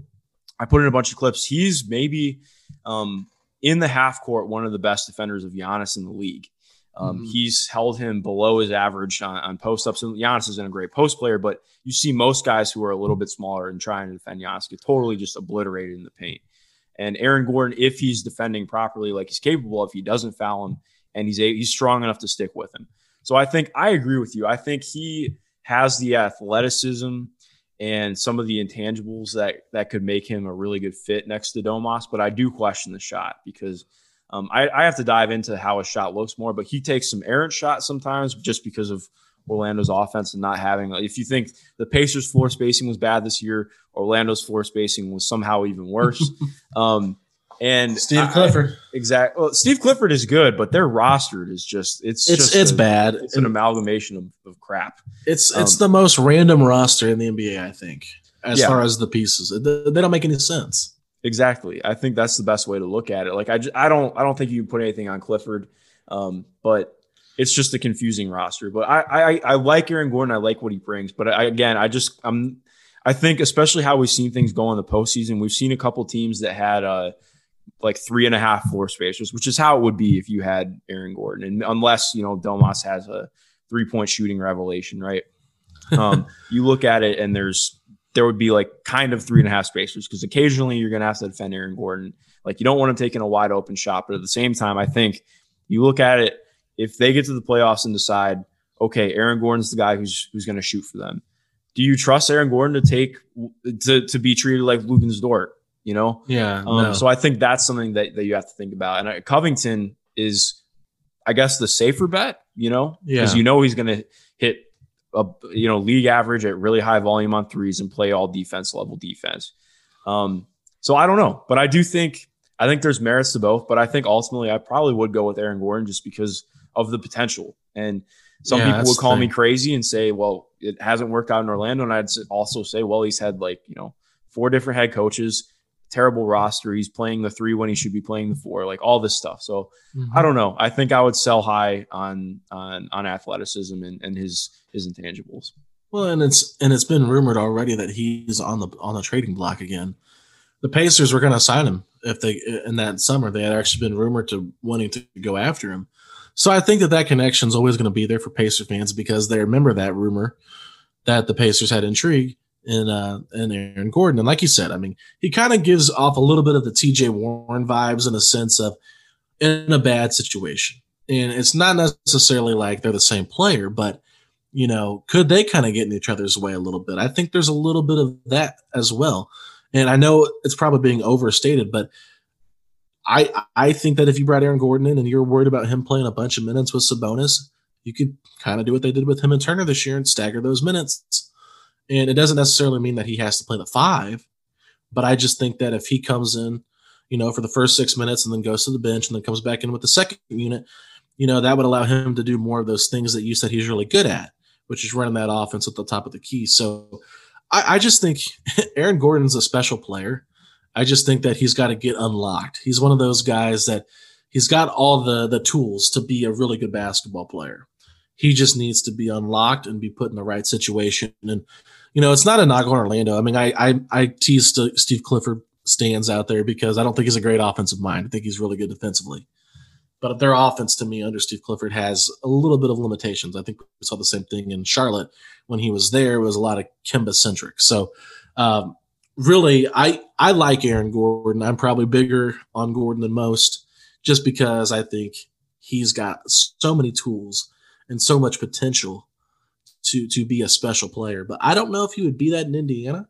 I put in a bunch of clips. He's maybe um, in the half court one of the best defenders of Giannis in the league. Um, Mhm. He's held him below his average on, on post ups. And Giannis isn't a great post player, but you see most guys who are a little bit smaller and trying to defend Giannis get totally just obliterated in the paint. And Aaron Gordon, if he's defending properly, like he's capable, if he doesn't foul him, and he's a, he's strong enough to stick with him. So I think I agree with you. I think he has the athleticism and some of the intangibles that that could make him a really good fit next to Domas. But I do question the shot because um, I, I have to dive into how his shot looks more. But he takes some errant shots sometimes just because of Orlando's offense and not having. If you think the Pacers' floor spacing was bad this year, Orlando's floor spacing was somehow even worse. um, and Steve Clifford. Exactly. Well, Steve Clifford is good, but their roster is just it's It's just it's a- bad. It's an amalgamation of, of crap. It's it's Um, the most random roster in the NBA, I think, as Yeah. far as the pieces. They they don't make any sense. Exactly. I think that's the best way to look at it. Like I, just, I don't, I don't think you can put anything on Clifford, um, but it's just a confusing roster. But I, I, I like Aaron Gordon. I like what he brings. But I, again, I just, I'm, I think especially how we've seen things go in the postseason. We've seen a couple teams that had uh, like three and a half floor spacers, which is how it would be if you had Aaron Gordon, and unless you know Domas has a three point shooting revelation, right? Um, you look at it and there's there would be like kind of three and a half spacers because occasionally you're going to have to defend Aaron Gordon. Like you don't want him taking a wide open shot, but at the same time, I think you look at it if they get to the playoffs and decide, okay, Aaron Gordon's the guy who's who's going to shoot for them. Do you trust Aaron Gordon to take to to be treated like Luguentz Dort? You know, Yeah. um, no. So I think that's something that, that you have to think about. And uh, Covington is, I guess, the safer bet. You know, because Yeah. you know he's going to hit a you know league average at really high volume on threes and play all defense level defense. Um, so I don't know, but I do think I think there's merits to both. But I think ultimately I probably would go with Aaron Gordon just because of the potential. And some Yeah, people would call me crazy and say, well, it hasn't worked out in Orlando. And I'd also say, well, he's had like you know four different head coaches terrible roster. He's playing the three when he should be playing the four, like all this stuff. So Mhm. I don't know. I think I would sell high on on on athleticism and, and his his intangibles. Well, and it's and it's been rumored already that he's on the on the trading block again. The Pacers were going to sign him if they in that summer. They had actually been rumored to wanting to go after him. So I think that that connection is always going to be there for Pacer fans because they remember that rumor that the Pacers had intrigue in uh in Aaron Gordon. And like you said, I mean, he kind of gives off a little bit of the TJ Warren vibes in a sense of in a bad situation. And it's not necessarily like they're the same player, but you know, could they kind of get in each other's way a little bit? I think there's a little bit of that as well. And I know it's probably being overstated, but I I think that if you brought Aaron Gordon in and you're worried about him playing a bunch of minutes with Sabonis, you could kind of do what they did with him and Turner this year and stagger those minutes. And it doesn't necessarily mean that he has to play the five, but I just think that if he comes in, you know, for the first six minutes and then goes to the bench and then comes back in with the second unit, you know, that would allow him to do more of those things that you said he's really good at, which is running that offense at the top of the key. So I, I just think Aaron Gordon's a special player. I just think that he's got to get unlocked. He's one of those guys that he's got all the the tools to be a really good basketball player. He just needs to be unlocked and be put in the right situation. And you know, it's not a knock on Orlando. I mean, I I, I tease St- Steve Clifford stands out there because I don't think he's a great offensive mind. I think he's really good defensively. But their offense to me under Steve Clifford has a little bit of limitations. I think we saw the same thing in Charlotte when he was there. It was a lot of Kemba centric. So um, really, I I like Aaron Gordon. I'm probably bigger on Gordon than most, just because I think he's got so many tools and so much potential to to be a special player. But I don't know if he would be that in Indiana.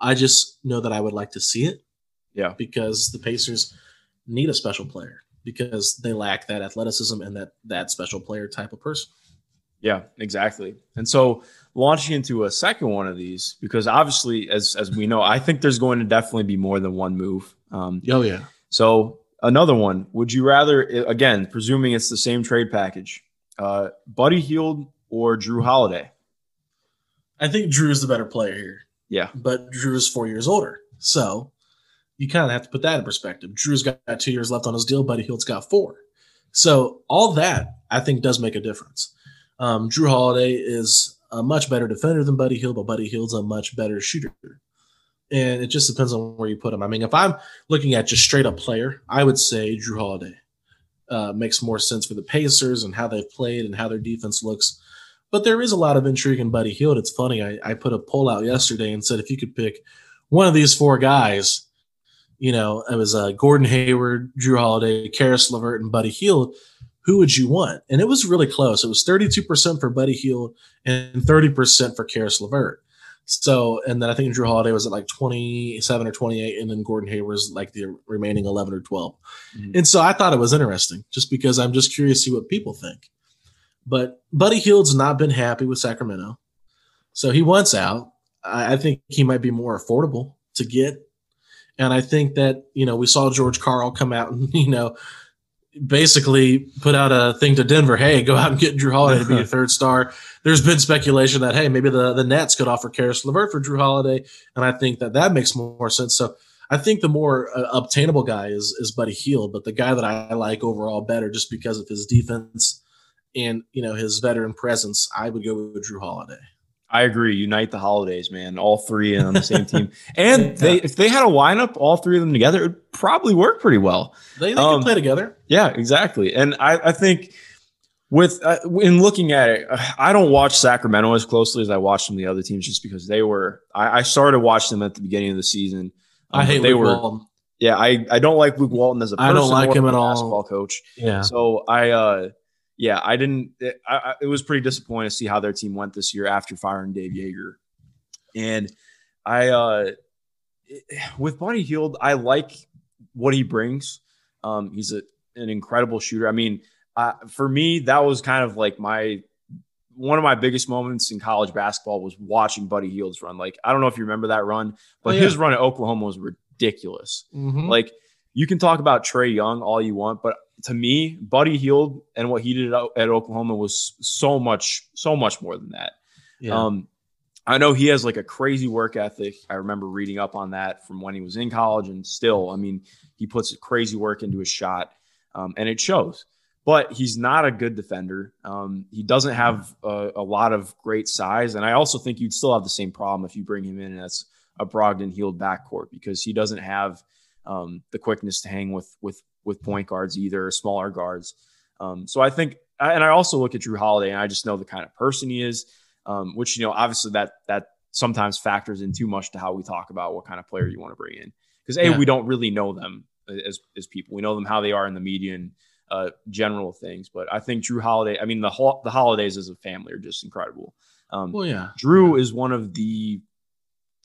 I just know that I would like to see it Yeah. because the Pacers need a special player because they lack that athleticism and that that special player type of person. Yeah, exactly. And so launching into a second one of these, because obviously, as as we know, I think there's going to definitely be more than one move. Um, Oh yeah. so another one. Would you rather, again, presuming it's the same trade package, uh, Buddy Hield or Jrue Holiday? I think Jrue is the better player here. Yeah. But Jrue is four years older. So you kind of have to put that in perspective. Jrue's got two years left on his deal. Buddy Hield's got four. So all that I think does make a difference. Um, Jrue Holiday is a much better defender than Buddy Hield, but Buddy Hield's a much better shooter. And it just depends on where you put him. I mean, if I'm looking at just straight up player, I would say Jrue Holiday uh, makes more sense for the Pacers and how they've played and how their defense looks. But there is a lot of intrigue in Buddy Hield. It's funny. I, I put a poll out yesterday and said if you could pick one of these four guys, you know, it was uh, Gordon Hayward, Jrue Holiday, Caris LeVert, and Buddy Hield. Who would you want? And it was really close. It was 32% for Buddy Hield and 30% for Caris LeVert. So, and then I think Jrue Holiday was at like 27 or 28, and then Gordon Hayward was like the remaining 11 or 12. Mm-hmm. And so I thought it was interesting just because I'm just curious to see what people think. But Buddy Hield's not been happy with Sacramento. So he wants out. I, I think he might be more affordable to get. And I think that, you know, we saw George Karl come out and, you know, basically put out a thing to Denver. Hey, go out and get Jrue Holiday to be your third star. There's been speculation that hey, maybe the the Nets could offer Caris LeVert for Jrue Holiday, and I think that that makes more sense. So I think the more uh, obtainable guy is is Buddy Hield, but the guy that I like overall better just because of his defense and you know his veteran presence, I would go with Jrue Holiday. I agree. Unite the holidays, man. All three on the same team, and they if they had a lineup, all three of them together, it would probably work pretty well. They, they um, can play together. Yeah, exactly. And I, I think with uh, in looking at it, uh, I don't watch Sacramento as closely as I watch some of the other teams, just because they were. I, I started watching them at the beginning of the season. Um, I hate they Luke were. Walton. Yeah, I, I don't like Luke Walton as a person. I don't like him at all. Basketball coach. Yeah. So I uh yeah, I didn't. It, I, it was pretty disappointing to see how their team went this year after firing Dave Joerger, and I uh, with Buddy Hield, I like what he brings. Um, he's a, an incredible shooter. I mean, uh, for me, that was kind of like my one of my biggest moments in college basketball was watching Buddy Hield's run. Like, I don't know if you remember that run, but oh, yeah. his run at Oklahoma was ridiculous. Mm-hmm. Like, you can talk about Trae Young all you want, but to me, Buddy Hield and what he did at Oklahoma was so much, so much more than that. Yeah. Um, I know he has like a crazy work ethic. I remember reading up on that from when he was in college, and still, I mean, he puts crazy work into his shot, um, and it shows. But he's not a good defender. Um, he doesn't have a, a, lot of great size, and I also think you'd still have the same problem if you bring him in as a Brogdon Hield backcourt because he doesn't have um, the quickness to hang with with with point guards either, smaller guards. Um, so I think, and I also look at Jrue Holiday, and I just know the kind of person he is, um, which you know, obviously that that sometimes factors in too much to how we talk about what kind of player you want to bring in. Because a, yeah. we don't really know them as as people. We know them how they are in the media and uh, general things. But I think Jrue Holiday, I mean, the ho- the holidays as a family are just incredible. Um, well, yeah, Jrue is one of the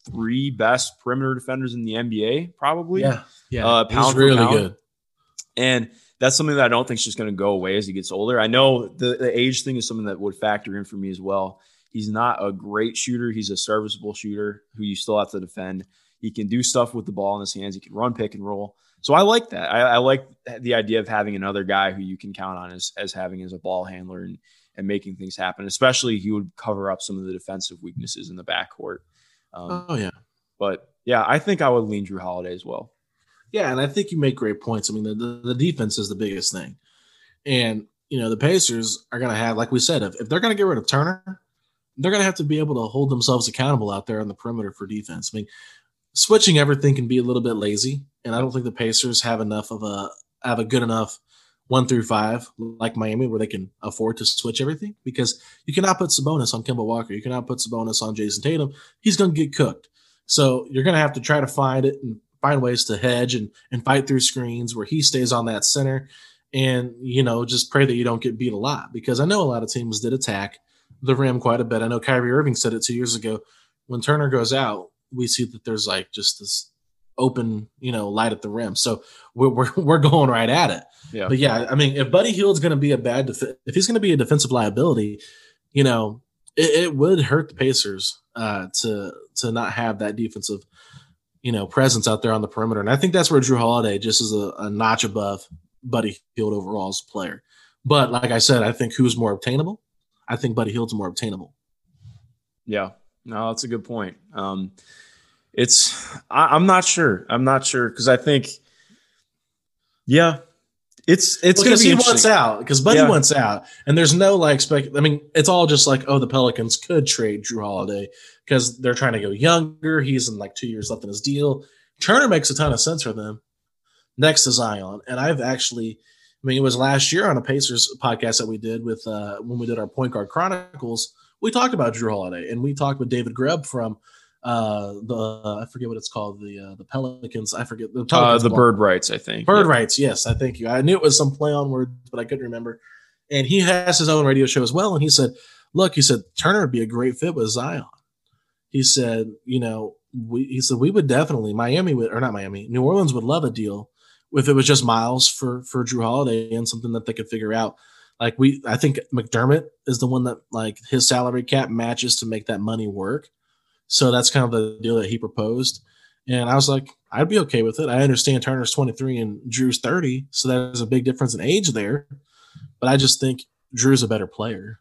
three best perimeter defenders in the NBA, probably. Yeah, yeah, uh, he's really pound. good. And that's something that I don't think is just going to go away as he gets older. I know the, the age thing is something that would factor in for me as well. He's not a great shooter. He's a serviceable shooter who you still have to defend. He can do stuff with the ball in his hands. He can run pick and roll. So I like that. I, I like the idea of having another guy who you can count on as, as having as a ball handler and, and making things happen. Especially he would cover up some of the defensive weaknesses in the backcourt. Um, oh yeah. But yeah, I think I would lean Jrue Holiday as well. Yeah, and I think you make great points. I mean, the, the, the defense is the biggest thing. And, you know, the Pacers are going to have, like we said, if, if they're going to get rid of Turner, they're going to have to be able to hold themselves accountable out there on the perimeter for defense. I mean, switching everything can be a little bit lazy, and I don't think the Pacers have enough of a have a good enough one through five like Miami where they can afford to switch everything because you cannot put Sabonis on Kemba Walker, you cannot put Sabonis on Jayson Tatum. He's going to get cooked. So you're going to have to try to find it and find ways to hedge and, and fight through screens where he stays on that center and, you know, just pray that you don't get beat a lot because I know a lot of teams did attack the rim quite a bit. I know Kyrie Irving said it two years ago. When Turner goes out, we see that there's like just this open, you know, light at the rim. So we're, we're, we're going right at it. Yeah. But yeah, I mean, if Buddy Hield's going to be a bad, def- if he's going to be a defensive liability, you know, it, it would hurt the Pacers uh, to to not have that defensive you know, presence out there on the perimeter. And I think that's where Jrue Holiday just is a, a notch above Buddy Hield overall as a player. But like I said, I think who's more obtainable? I think Buddy Hield's more obtainable. Yeah. No, that's a good point. Um, it's I, am not sure. I'm not sure because I think, yeah, it's it's because he wants out because Buddy yeah. wants out, and there's no like spec. I mean, it's all just like oh, the Pelicans could trade Jrue Holiday because they're trying to go younger. He's in like two years left in his deal. Turner makes a ton of sense for them. Next to Zion, and I've actually, I mean, it was last year on a Pacers podcast that we did with uh, when we did our Point Guard Chronicles. We talked about Jrue Holiday, and we talked with David Grubb from uh the I forget what it's called the uh, the Pelicans. I forget the uh, the Bird Writes I think. Bird yeah. rights yes I think you I knew it was some play on words but I couldn't remember. And he has his own radio show as well and he said look he said Turner would be a great fit with Zion. He said you know we he said we would definitely Miami would or not Miami New Orleans would love a deal if it was just Miles for for Jrue Holiday and something that they could figure out. Like we I think McDermott is the one that like his salary cap matches to make that money work so that's kind of the deal that he proposed. And I was like, I'd be okay with it. I understand Turner's 23 and Jrue's 30, so there's a big difference in age there. But I just think Jrue's a better player.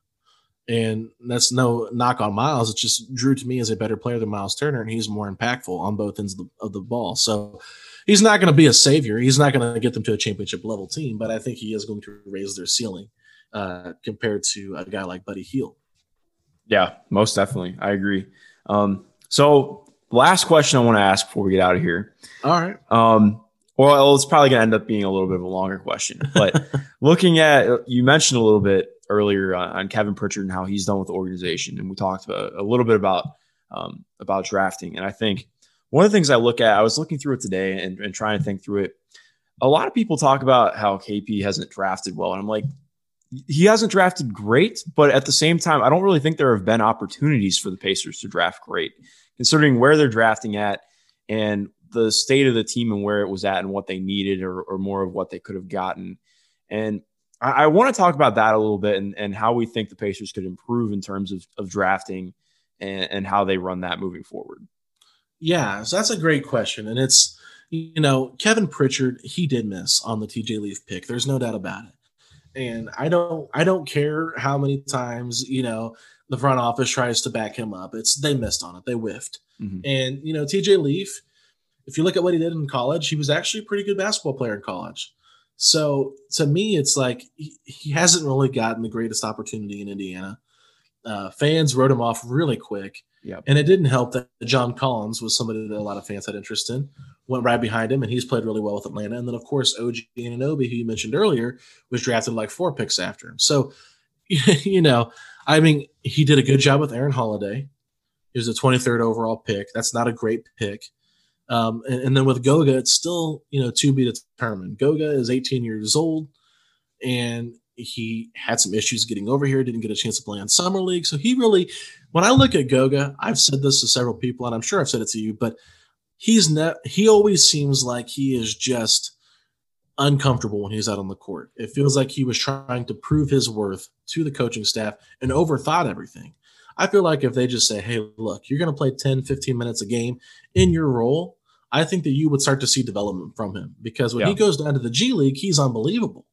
And that's no knock on Miles. It's just Jrue to me is a better player than Miles Turner, and he's more impactful on both ends of the, of the ball. So he's not going to be a savior. He's not going to get them to a championship level team, but I think he is going to raise their ceiling uh, compared to a guy like Buddy Hield. Yeah, most definitely. I agree. Um, so last question I want to ask before we get out of here. All right. Um, well, it's probably going to end up being a little bit of a longer question, but looking at you mentioned a little bit earlier on, on, Kevin Pritchard and how he's done with the organization, and we talked a, a little bit about um, about drafting. And I think one of the things I look at, I was looking through it today and, and trying to think through it. A lot of people talk about how KP hasn't drafted well, and I'm like, he hasn't drafted great, but at the same time, I don't really think there have been opportunities for the Pacers to draft great, considering where they're drafting at and the state of the team and where it was at and what they needed or, or more of what they could have gotten. And I, I want to talk about that a little bit and, and how we think the Pacers could improve in terms of, of drafting and, and how they run that moving forward. Yeah, so that's a great question. And it's, you know, Kevin Pritchard, he did miss on the TJ Leaf pick. There's no doubt about it and I don't I don't care how many times you know the front office tries to back him up. It's they missed on it. They whiffed. Mm-hmm. And you know TJ Leaf, if you look at what he did in college, he was actually a pretty good basketball player in college. So to me, it's like he, he hasn't really gotten the greatest opportunity in Indiana. Uh, fans wrote him off really quick. Yep. And it didn't help that John Collins was somebody that a lot of fans had interest in, went right behind him, and he's played really well with Atlanta. And then, of course, OG Anunoby, who you mentioned earlier, was drafted like four picks after him. So, you know, I mean, he did a good job with Aaron Holiday. He was a 23rd overall pick. That's not a great pick. Um, and, and, then with Goga, it's still, you know, to be determined. Goga is 18 years old, and he had some issues getting over here, didn't get a chance to play on Summer League. So he really, when I look at Goga, I've said this to several people, and I'm sure I've said it to you, but he's not, he always seems like he is just uncomfortable when he's out on the court. It feels like he was trying to prove his worth to the coaching staff and overthought everything. I feel like if they just say, hey, look, you're going to play 10, 15 minutes a game in your role, I think that you would start to see development from him because when yeah. he goes down to the G League, he's unbelievable.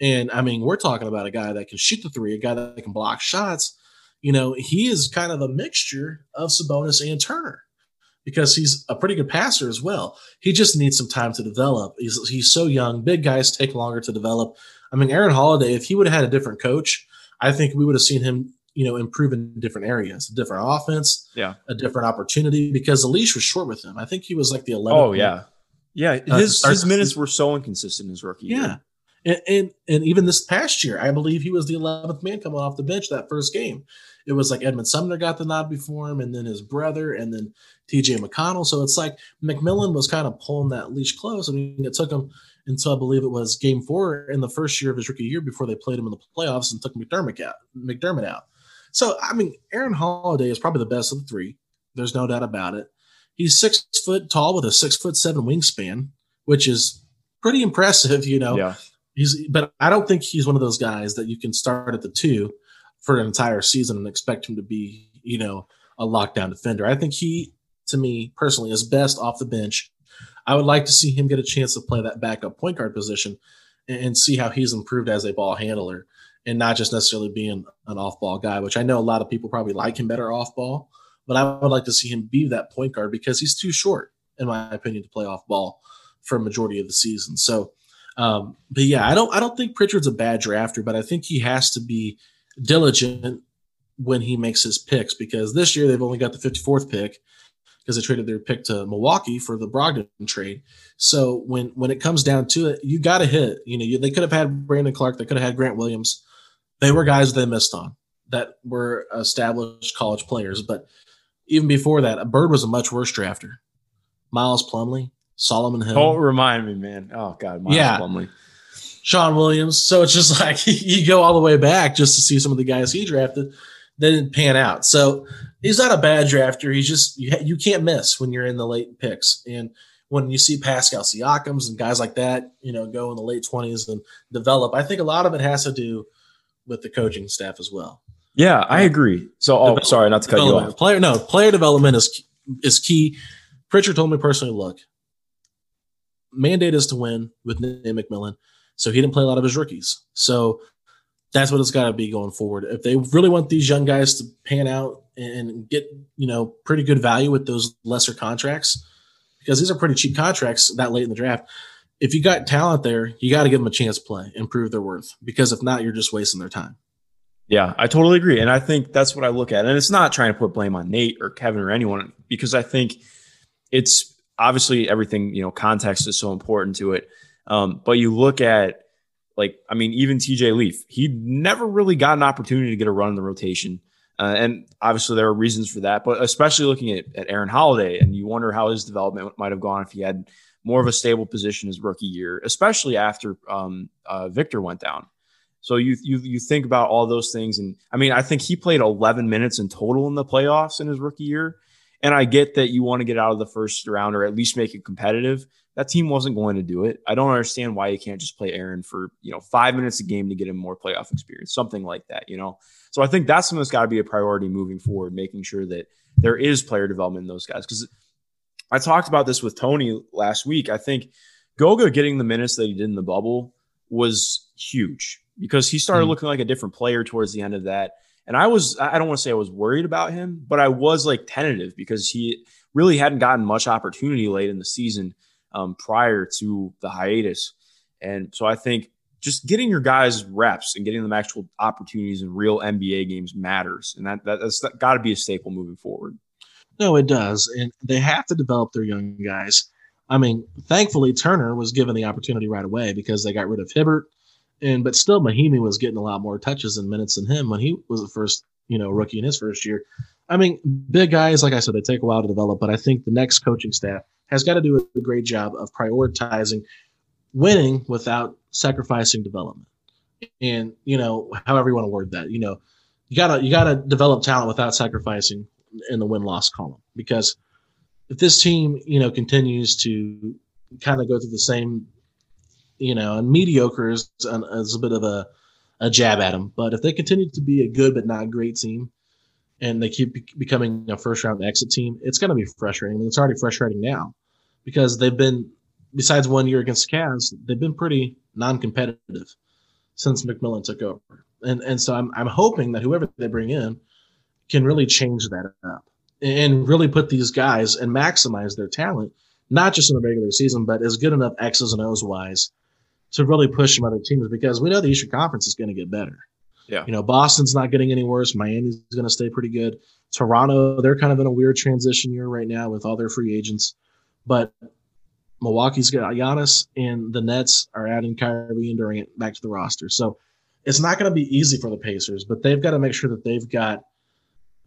And I mean, we're talking about a guy that can shoot the three, a guy that can block shots. You know, he is kind of a mixture of Sabonis and Turner because he's a pretty good passer as well. He just needs some time to develop. He's he's so young. Big guys take longer to develop. I mean, Aaron Holiday, if he would have had a different coach, I think we would have seen him, you know, improve in different areas, a different offense, yeah, a different opportunity because the leash was short with him. I think he was like the 11th. Oh yeah, yeah. His uh, his minutes were so inconsistent his rookie yeah. year. And, and, and even this past year, I believe he was the 11th man coming off the bench that first game. It was like Edmond Sumner got the nod before him, and then his brother, and then TJ McConnell. So it's like McMillan was kind of pulling that leash close. I mean, it took him until I believe it was game four in the first year of his rookie year before they played him in the playoffs and took McDermott out. McDermott out. So I mean, Aaron Holiday is probably the best of the three. There's no doubt about it. He's six foot tall with a six foot seven wingspan, which is pretty impressive, you know. Yeah. He's, but I don't think he's one of those guys that you can start at the two for an entire season and expect him to be, you know, a lockdown defender. I think he, to me personally, is best off the bench. I would like to see him get a chance to play that backup point guard position and, and see how he's improved as a ball handler and not just necessarily being an off ball guy, which I know a lot of people probably like him better off ball, but I would like to see him be that point guard because he's too short, in my opinion, to play off ball for a majority of the season. So, um, but yeah, I don't I don't think Pritchard's a bad drafter, but I think he has to be diligent when he makes his picks because this year they've only got the 54th pick because they traded their pick to Milwaukee for the Brogdon trade. So when when it comes down to it, you got to hit. You know, you, they could have had Brandon Clarke, they could have had Grant Williams. They were guys they missed on that were established college players, but even before that, Bird was a much worse drafter. Miles Plumlee, Solomon Hill. Don't remind me, man. Oh God, Miles Yeah. Plumlee. Sean Williams. So it's just like you go all the way back just to see some of the guys he drafted. They didn't pan out. So he's not a bad drafter. He's just you, you can't miss when you're in the late picks. And when you see Pascal Siakams and guys like that, you know, go in the late twenties and develop, I think a lot of it has to do with the coaching staff as well. Yeah, I agree. So, oh, sorry, not to cut you off. Player no player development is is key. Pritchard told me personally, look, mandate is to win with McMillan, so he didn't play a lot of his rookies. So that's what it's got to be going forward. If they really want these young guys to pan out and get you know pretty good value with those lesser contracts, because these are pretty cheap contracts that late in the draft. If you got talent there, you got to give them a chance to play and prove their worth. Because if not, you're just wasting their time. Yeah, I totally agree. And I think that's what I look at. And it's not trying to put blame on Nate or Kevin or anyone because I think it's obviously everything, you know, context is so important to it. Um, but you look at like, I mean, even TJ Leaf, he never really got an opportunity to get a run in the rotation. Uh, and obviously there are reasons for that, but especially looking at, at Aaron Holiday, and you wonder how his development might have gone if he had more of a stable position his rookie year, especially after um, uh, Victor went down. So you you you think about all those things, and I mean, I think he played 11 minutes in total in the playoffs in his rookie year. And I get that you want to get out of the first round or at least make it competitive. That team wasn't going to do it. I don't understand why you can't just play Aaron for you know five minutes a game to get him more playoff experience, something like that. You know, so I think that's something that's got to be a priority moving forward, making sure that there is player development in those guys. Because I talked about this with Tony last week. I think Goga getting the minutes that he did in the bubble was huge because he started Mhm. looking like a different player towards the end of that. And I was, I don't want to say I was worried about him, but I was like tentative because he really hadn't gotten much opportunity late in the season um, prior to the hiatus. And so I think just getting your guys reps and getting them actual opportunities in real NBA games matters. And that, that that's got to be a staple moving forward. No, it does. And they have to develop their young guys. I mean, thankfully Turner was given the opportunity right away because they got rid of Hibbert. And but still Mahinmi was getting a lot more touches and minutes than him when he was the first, you know, rookie in his first year. I mean, big guys, like I said, they take a while to develop, but I think the next coaching staff has got to do a great job of prioritizing winning without sacrificing development. And, you know, however you want to word that, you know, you gotta you gotta develop talent without sacrificing in the win loss column because if this team you know continues to kind of go through the same you know and mediocre is, is a bit of a, a jab at them but if they continue to be a good but not great team and they keep becoming a first round exit team it's going to be frustrating it's already frustrating now because they've been besides one year against the Cavs they've been pretty non-competitive since McMillan took over and and so I'm I'm hoping that whoever they bring in can really change that up and really put these guys and maximize their talent, not just in the regular season, but as good enough X's and O's wise to really push some other teams because we know the Eastern Conference is going to get better. Yeah. You know, Boston's not getting any worse. Miami's going to stay pretty good. Toronto, they're kind of in a weird transition year right now with all their free agents. But Milwaukee's got Giannis, and the Nets are adding Kyrie and Durant back to the roster. So it's not going to be easy for the Pacers, but they've got to make sure that they've got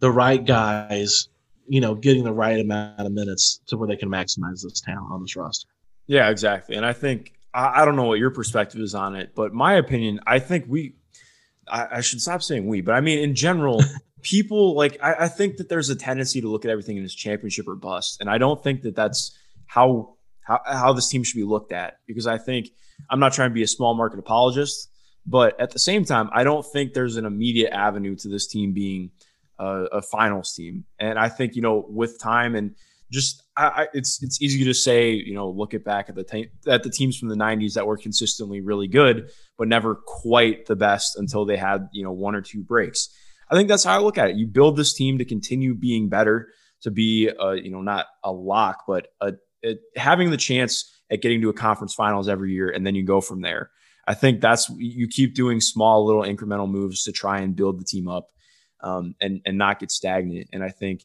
the right guys, you know, getting the right amount of minutes to where they can maximize this talent on this roster. Yeah, exactly. And I think I, I don't know what your perspective is on it, but my opinion, I think we I, I should stop saying we, but I mean in general, people like I, I think that there's a tendency to look at everything in this championship or bust, and I don't think that that's how how how this team should be looked at because I think I'm not trying to be a small market apologist, but at the same time, I don't think there's an immediate avenue to this team being a, a finals team, and I think you know with time and just I, I, it's it's easy to say, you know, look at back at the te- at the teams from the '90s that were consistently really good, but never quite the best until they had you know one or two breaks. I think that's how I look at it. You build this team to continue being better, to be a, you know not a lock, but a, a, having the chance at getting to a conference finals every year, and then you go from there. I think that's you keep doing small little incremental moves to try and build the team up um, and and not get stagnant. And I think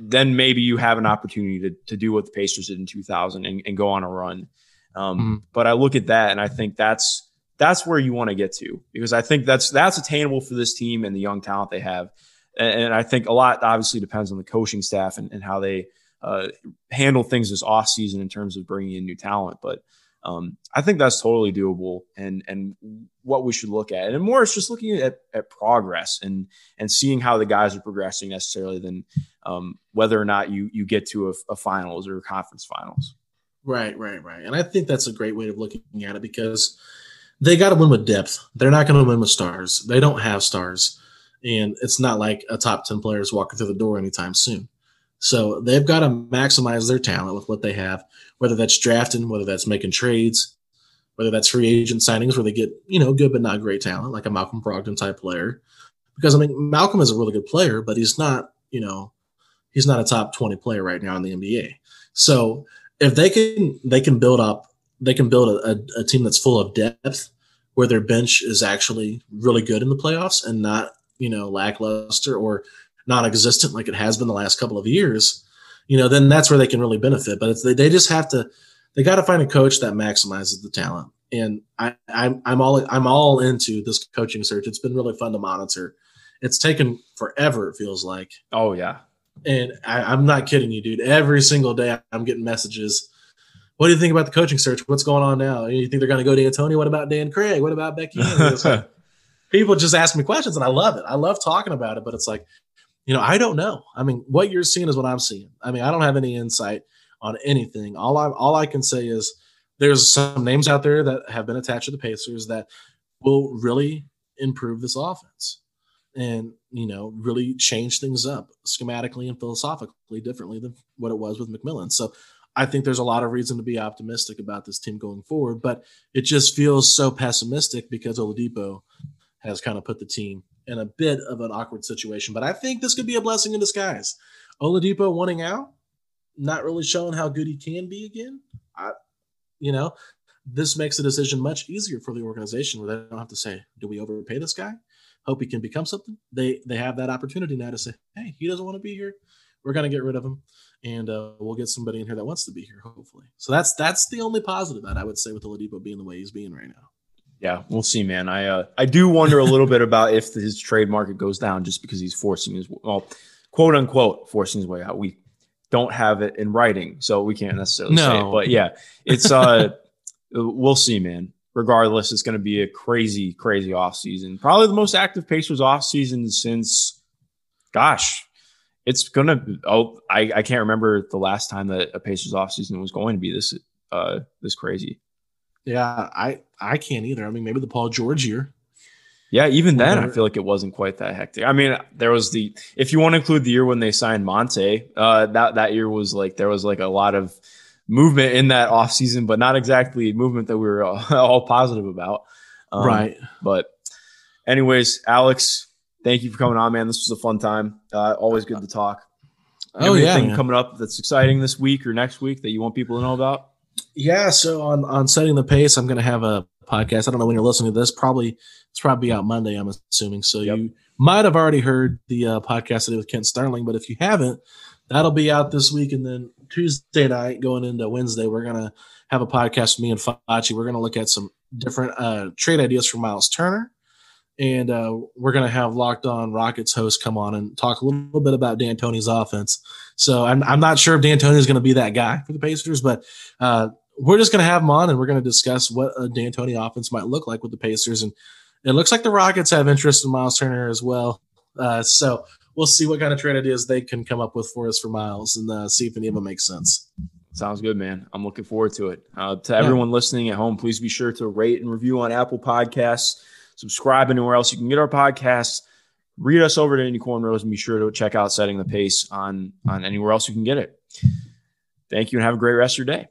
then maybe you have an opportunity to, to do what the Pacers did in 2000 and, and go on a run. Um, mm-hmm. But I look at that and I think that's that's where you want to get to because I think that's that's attainable for this team and the young talent they have. And, and I think a lot obviously depends on the coaching staff and, and how they uh, handle things this off season in terms of bringing in new talent. But um, I think that's totally doable and and what we should look at. And more, it's just looking at, at progress and and seeing how the guys are progressing necessarily than um, whether or not you you get to a, a finals or a conference finals. Right, right, right. And I think that's a great way of looking at it because they got to win with depth. They're not going to win with stars. They don't have stars, and it's not like a top ten player is walking through the door anytime soon. So they've got to maximize their talent with what they have, whether that's drafting, whether that's making trades, whether that's free agent signings where they get, you know, good but not great talent, like a Malcolm Brogdon type player. Because I mean, Malcolm is a really good player, but he's not, you know, he's not a top 20 player right now in the NBA. So if they can they can build up they can build a, a, a team that's full of depth where their bench is actually really good in the playoffs and not, you know, lackluster or non-existent like it has been the last couple of years, you know, then that's where they can really benefit. But they, they just have to, they got to find a coach that maximizes the talent. And I, I'm, I'm all, I'm all into this coaching search. It's been really fun to monitor. It's taken forever. It feels like. Oh yeah. And I, I'm not kidding you, dude. Every single day I'm getting messages. What do you think about the coaching search? What's going on now? You think they're going to go to D'Antoni? What about Dan Craig? What about Becky? people just ask me questions and I love it. I love talking about it, but it's like you know, I don't know. I mean, what you're seeing is what I'm seeing. I mean, I don't have any insight on anything. All I all I can say is there's some names out there that have been attached to the Pacers that will really improve this offense and you know really change things up schematically and philosophically differently than what it was with McMillan. So I think there's a lot of reason to be optimistic about this team going forward, but it just feels so pessimistic because Oladipo has kind of put the team in a bit of an awkward situation. But I think this could be a blessing in disguise. Oladipo wanting out, not really showing how good he can be again. I, you know, this makes the decision much easier for the organization where they don't have to say, "Do we overpay this guy? Hope he can become something." They they have that opportunity now to say, "Hey, he doesn't want to be here. We're gonna get rid of him." and uh, we'll get somebody in here that wants to be here, hopefully. So that's that's the only positive that I would say with Oladipo being the way he's being right now. Yeah, we'll see, man. I uh, I do wonder a little bit about if his trade market goes down just because he's forcing his well, quote unquote, forcing his way out. We don't have it in writing, so we can't necessarily no. say it. But yeah, it's uh, we'll see, man. Regardless, it's going to be a crazy, crazy off season. Probably the most active Pacers off season since, gosh, it's gonna. Oh, I I can't remember the last time that a Pacers off season was going to be this uh this crazy. Yeah, I I can't either. I mean, maybe the Paul George year. Yeah, even then, I feel like it wasn't quite that hectic. I mean, there was the if you want to include the year when they signed Monta, uh, that that year was like there was like a lot of movement in that off season, but not exactly movement that we were all, all positive about. Um, right. But, anyways, Alex, thank you for coming on, man. This was a fun time. Uh, always good to talk. Oh yeah, coming up that's exciting this week or next week that you want people to know about? Yeah, so on on setting the pace, I'm going to have a podcast. I don't know when you're listening to this. Probably it's probably out Monday. I'm assuming. So yep. you might have already heard the uh, podcast I did with Kent Sterling, but if you haven't, that'll be out this week. And then Tuesday night, going into Wednesday, we're gonna have a podcast with me and Fachi. We're gonna look at some different uh, trade ideas for Miles Turner and uh, we're going to have Locked On Rockets host come on and talk a little bit about D'Antoni's offense. So I'm, I'm not sure if D'Antoni is going to be that guy for the Pacers, but uh, we're just going to have him on and we're going to discuss what a D'Antoni offense might look like with the Pacers. And it looks like the Rockets have interest in Miles Turner as well. Uh, so we'll see what kind of trade ideas they can come up with for us for Miles and uh, see if any of them make sense. Sounds good, man. I'm looking forward to it. Uh, to everyone listening at home, please be sure to rate and review on Apple Podcasts subscribe anywhere else you can get our podcasts. Read us over to Indy Cornrows and be sure to check out Setting the Pace on, on anywhere else you can get it. Thank you and have a great rest of your day.